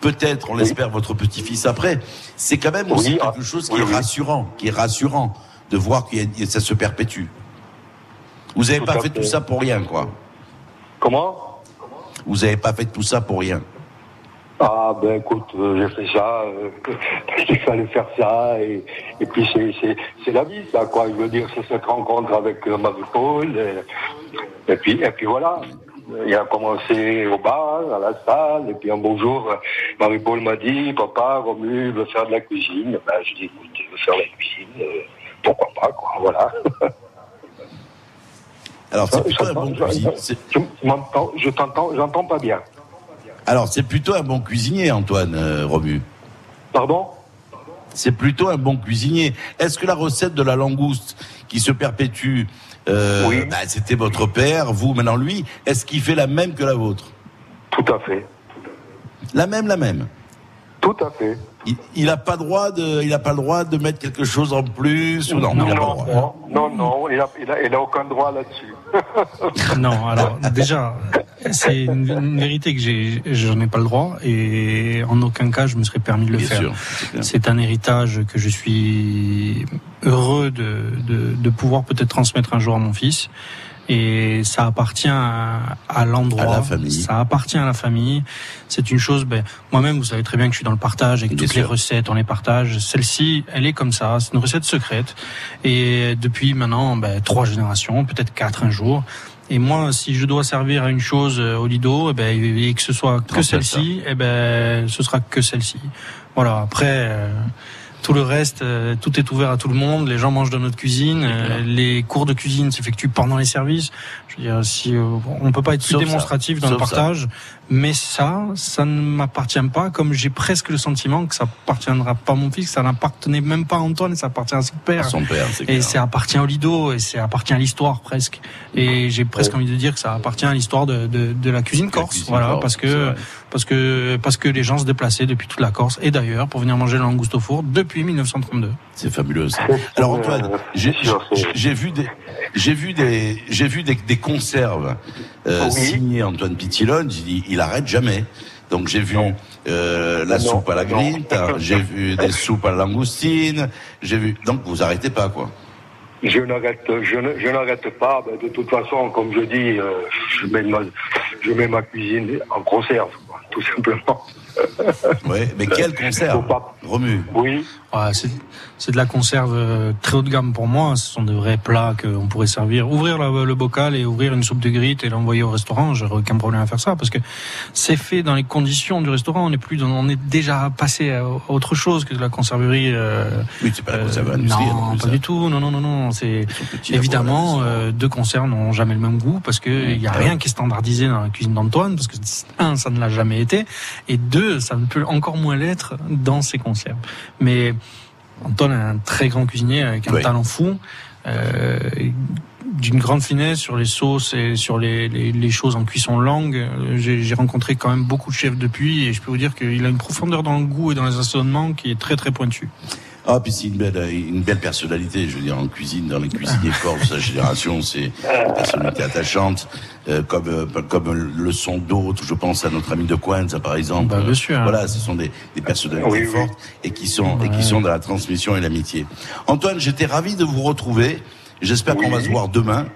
peut-être, on l'espère, votre petit-fils après. C'est quand même aussi quelque chose qui est rassurant, qui est rassurant de voir que ça se perpétue. Vous n'avez pas fait fait. tout ça pour rien, quoi. Comment? Vous n'avez pas fait tout ça pour rien. Ah ben écoute, euh, j'ai fait ça euh, parce qu'il fallait faire ça et, et puis c'est la vie ça quoi. Je veux dire c'est cette rencontre avec euh, Marie-Paul et, et puis et puis voilà. Il a commencé au bar, à la salle, et puis un beau jour, euh, Marie-Paul m'a dit, papa, Romu veut faire de la cuisine. Ben, je dis, écoute, il veut faire de la cuisine, pourquoi pas, quoi, voilà. Alors c'est plutôt un bon cuisinier. Je, t'entends, j'entends pas bien. Alors c'est plutôt un bon cuisinier, Antoine euh, Romu. Pardon? C'est plutôt un bon cuisinier. Est-ce que la recette de la langouste qui se perpétue, euh, bah, c'était votre père, vous, maintenant lui, est-ce qu'il fait la même que la vôtre? Tout à fait. La même, la même? Tout à fait. Il n'a pas droit de, il a pas le droit de mettre quelque chose en plus ou non, il a pas le droit. non, non, non, il n'a il a, il a aucun droit là-dessus. Non, alors déjà, c'est une, une vérité que j'ai, j'en ai pas le droit et en aucun cas je me serais permis de le Bien faire. c'est un héritage que je suis heureux de, de, de pouvoir peut-être transmettre un jour à mon fils. Et ça appartient à, à l'endroit, ça appartient à la famille. C'est une chose. Ben, moi-même, vous savez très bien que je suis dans le partage et que Bien toutes les recettes, on les partage. Celle-ci, elle est comme ça. C'est une recette secrète. Et depuis maintenant, ben, trois générations, peut-être quatre un jour. Et moi, si je dois servir à une chose euh, au Lido, eh ben, et que ce soit que celle-ci, eh ben, ce sera que celle-ci. Voilà. Après, euh, tout le reste, euh, tout est ouvert à tout le monde. Les gens mangent dans notre cuisine. euh, les cours de cuisine s'effectuent pendant les services. Je veux dire, si euh, on peut pas être plus ça. démonstratif dans le ça. partage, mais ça, ça ne m'appartient pas. Comme j'ai presque le sentiment que ça appartiendra pas à mon fils, ça n'appartenait même pas à Antoine, ça appartient à son père. À son père, c'est Et clair. ça appartient au Lido et ça appartient à l'histoire presque. Et j'ai presque envie de dire que ça appartient à l'histoire de, de, de la cuisine corse. cuisine voilà, corse, parce que. Parce que parce que les gens se déplaçaient depuis toute la Corse et d'ailleurs pour venir manger le langouste au four depuis 1932. C'est fabuleux. ça. Alors Antoine, j'ai vu des, j'ai vu des, j'ai vu des, des conserves euh, signées Antoine Pitilone. J'ai dit, il arrête jamais. Donc j'ai vu euh, la Non, soupe à la non. grinte, j'ai vu des soupes à la langoustine, j'ai vu. Donc vous arrêtez pas quoi. Je n'arrête, je ne- je n'arrête pas. Ben, de toute façon, comme je dis, euh, je, mets ma, je mets ma cuisine en conserve, quoi, tout simplement. Ouais, mais quelle conserve Romu? Oui. Ouais, c'est- de la conserve euh, très haut de gamme pour moi. Ce sont de vrais plats qu'on pourrait servir. Ouvrir la- le bocal et ouvrir une soupe de grite et l'envoyer au restaurant, j'aurais aucun problème à faire ça parce que c'est fait dans les conditions du restaurant. On est plus, dans- on est déjà passé à autre chose que de la conserverie. euh, Oui, c'est pas la euh, industrielle, Non, pas ça. du tout. Non, non, non, non. C'est évidemment euh, deux conserves n'ont jamais le même goût parce que il y a Ah rien qui est standardisé dans la cuisine d'Antoine parce que un, ça ne l'a jamais été et deux, ça ne peut encore moins l'être dans ses conserves. Mais Antoine est un très grand cuisinier avec un Oui. talent fou. euh, d'une grande finesse sur les sauces et sur les, les, les choses en cuisson longue. Euh, J'ai j'ai rencontré quand même beaucoup de chefs depuis et je peux vous dire qu'il a une profondeur dans le goût et dans les assaisonnements qui est très très pointue. Ah, puis c'est une belle, une belle personnalité, je veux dire, en cuisine, dans les cuisiniers forts de sa génération, c'est une personnalité attachante, euh, comme, euh, comme le sont d'autres, je pense à notre ami de Coinza, par exemple. Bah, bien sûr. Voilà, ce sont des, des personnalités Oui, oui. fortes et qui sont, et qui sont dans la transmission et l'amitié. Antoine, j'étais ravi de vous retrouver. J'espère qu'on va se voir demain,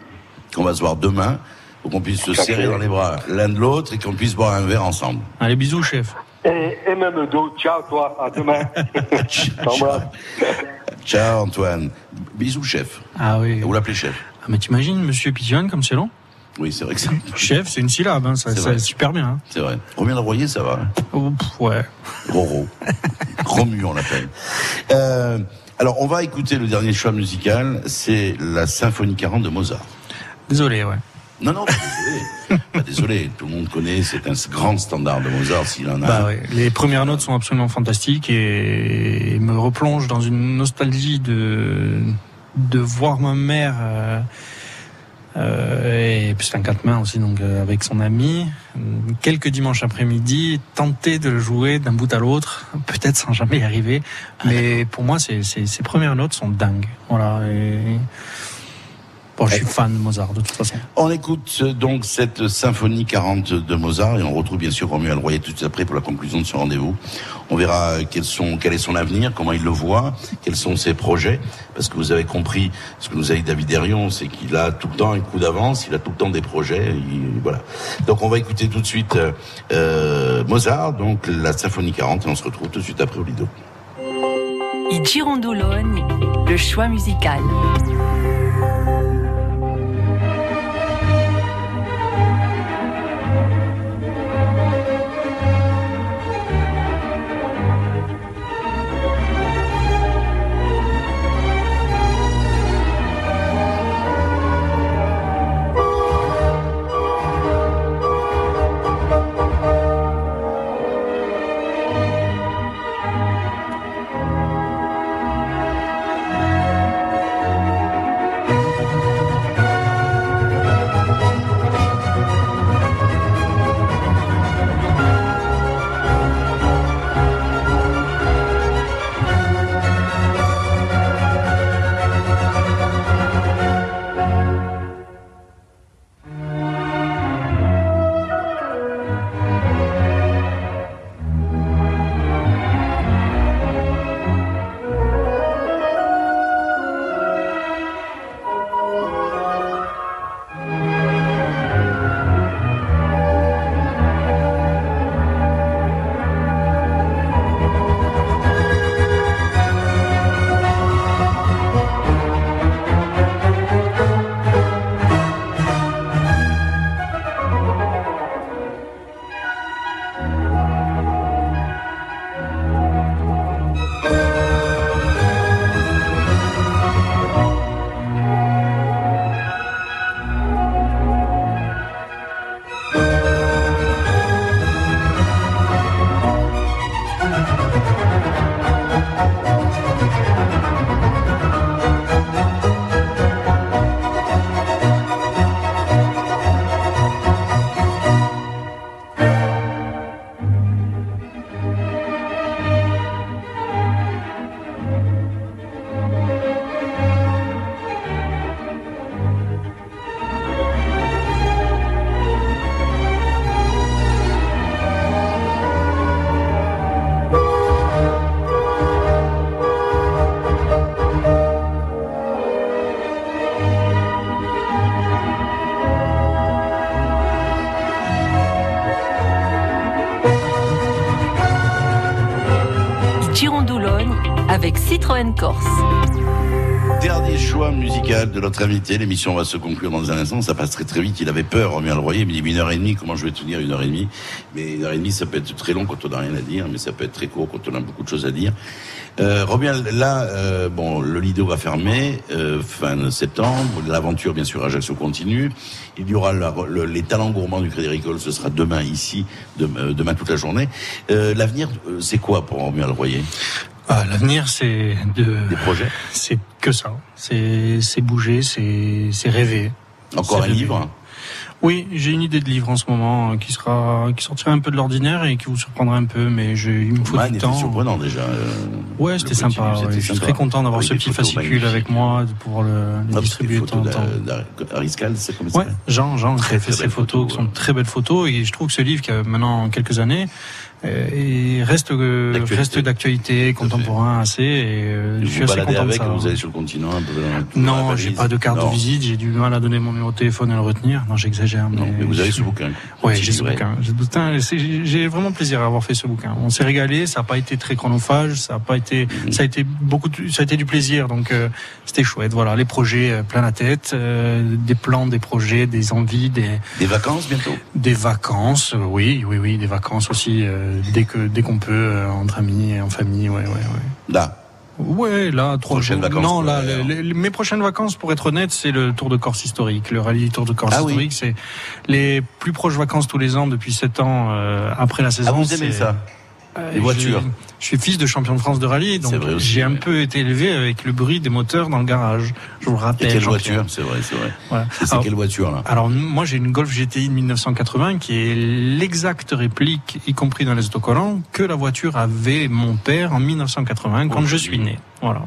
qu'on va se voir demain, pour qu'on puisse se serrer dans les bras l'un de l'autre et qu'on puisse boire un verre ensemble. Allez, bisous, chef. Et, et même d'autres. Ciao, toi. À demain. T'embrasse. Ciao Antoine. Bisous chef. Ah oui. Vous l'appelez chef? Ah, mais t'imagines, monsieur Pigeon, comme c'est long? Oui, c'est vrai que c'est... Chef, c'est une syllabe, hein, ça, C'est super bien. hein. C'est vrai. Romain Royer, ça va? hein Oh, pff, ouais. Roro. Romu, on l'appelle. Euh, alors, on va écouter le dernier choix musical. C'est la Symphonie 40 de Mozart. Désolé, ouais. Non, non, pas désolé. Tout le monde connaît. C'est un grand standard de Mozart, s'il en a. Bah ouais. Les premières notes sont absolument fantastiques et, et me replongent dans une nostalgie de de voir ma mère. Euh, euh, et puis c'est un quatre mains aussi, donc euh, avec son ami, quelques dimanches après-midi, tenter de le jouer d'un bout à l'autre, peut-être sans jamais y arriver. Mais pour moi, ces premières notes sont dingues. Voilà. Et... Bon, je suis fan de Mozart de toute façon. On écoute euh, donc cette symphonie 40 de Mozart et on retrouve bien sûr Romuald Royer tout de suite après pour la conclusion de ce rendez-vous. On verra euh, quels sont, quel est son avenir, comment il le voit, quels sont ses projets, parce que vous avez compris ce que nous a dit David Derion, c'est qu'il a tout le temps un coup d'avance, il a tout le temps des projets, il- voilà. Donc on va écouter tout de suite euh, Mozart, donc la symphonie 40 et on se retrouve tout de suite après au Lido. Le choix musical. Corse. Dernier choix musical de notre invité. L'émission va se conclure dans un instant. Ça passe très très vite. Il avait peur, Romain Leroyer. Il me dit une heure et demie. Comment je vais tenir une heure et demie? Mais une heure et demie, ça peut être très long quand on n'a rien à dire, mais ça peut être très court quand on a beaucoup de choses à dire. Euh, là, euh, bon, le Lido va fermer euh, fin septembre. L'aventure, bien sûr, Ajaccio continue. Il y aura les talents gourmands du Crédit Agricole. Ce sera demain ici, demain, euh, toute la journée. L'avenir, c'est quoi pour Romain Leroyer Ah, L'avenir, c'est de. Des projets C'est que ça. C'est bouger, c'est rêver. Encore un rêver. livre Oui, j'ai une idée de livre en ce moment euh, qui sera qui sortira un peu de l'ordinaire et qui vous surprendra un peu, mais je, il me faut Man du temps. surprenant déjà. euh, Ouais, c'était sympa. ouais. Je suis très content d'avoir ce petit fascicule avec moi, de pouvoir le, le Ah, distribuer de temps en temps. Ariscal, c'est comme ça Ouais, Jean, Jean, Très, qui a fait belles photos, photos, qui sont de très belles photos, et je trouve que ce livre qui a maintenant quelques années, et reste euh, reste d'actualité, contemporain assez, et euh, je suis vous assez content de avec, ça. vous allez sur le continent un peu. Non, j'ai pas de carte Non. de visite, j'ai du mal à donner mon numéro de téléphone et à le retenir. Non, j'exagère. Mais, mais vous avez ce bouquin. Petit j'ai ce bouquin. J'ai- c'est- J'ai vraiment plaisir à avoir fait ce bouquin. On s'est régalé, ça n'a pas été très chronophage, ça a pas été, Mhm. ça a été beaucoup, de- ça a été du plaisir. Donc euh, c'était chouette. Voilà, les projets euh, plein la tête, euh, des plans, des projets, des envies, des Des vacances bientôt? Des vacances. euh, oui, oui, oui, des vacances aussi euh, dès que dès qu'on peut euh, entre amis et en famille. Ouais, ouais, ouais. Là. Ouais, là, trois Prochaines jours. vacances, Non, là, les- les- mes prochaines vacances, pour être honnête, c'est le Tour de Corse historique, le rallye Tour de Corse Ah oui. historique. C'est les plus proches vacances tous les ans depuis sept ans euh, après la saison. Ah, vous aimez c'est- ça Euh, Les voitures. Je, suis fils de champion de France de rallye, donc j'ai un ouais. peu été élevé avec le bruit des moteurs dans le garage. Je vous le Et rappelle. quelle voiture C'est vrai, c'est vrai. Voilà. C'est quelle voiture là alors moi j'ai une Golf GTI de 1980 qui est l'exacte réplique, y compris dans les autocollants, que la voiture avait mon père en 1980 quand Oh, je suis né. Voilà.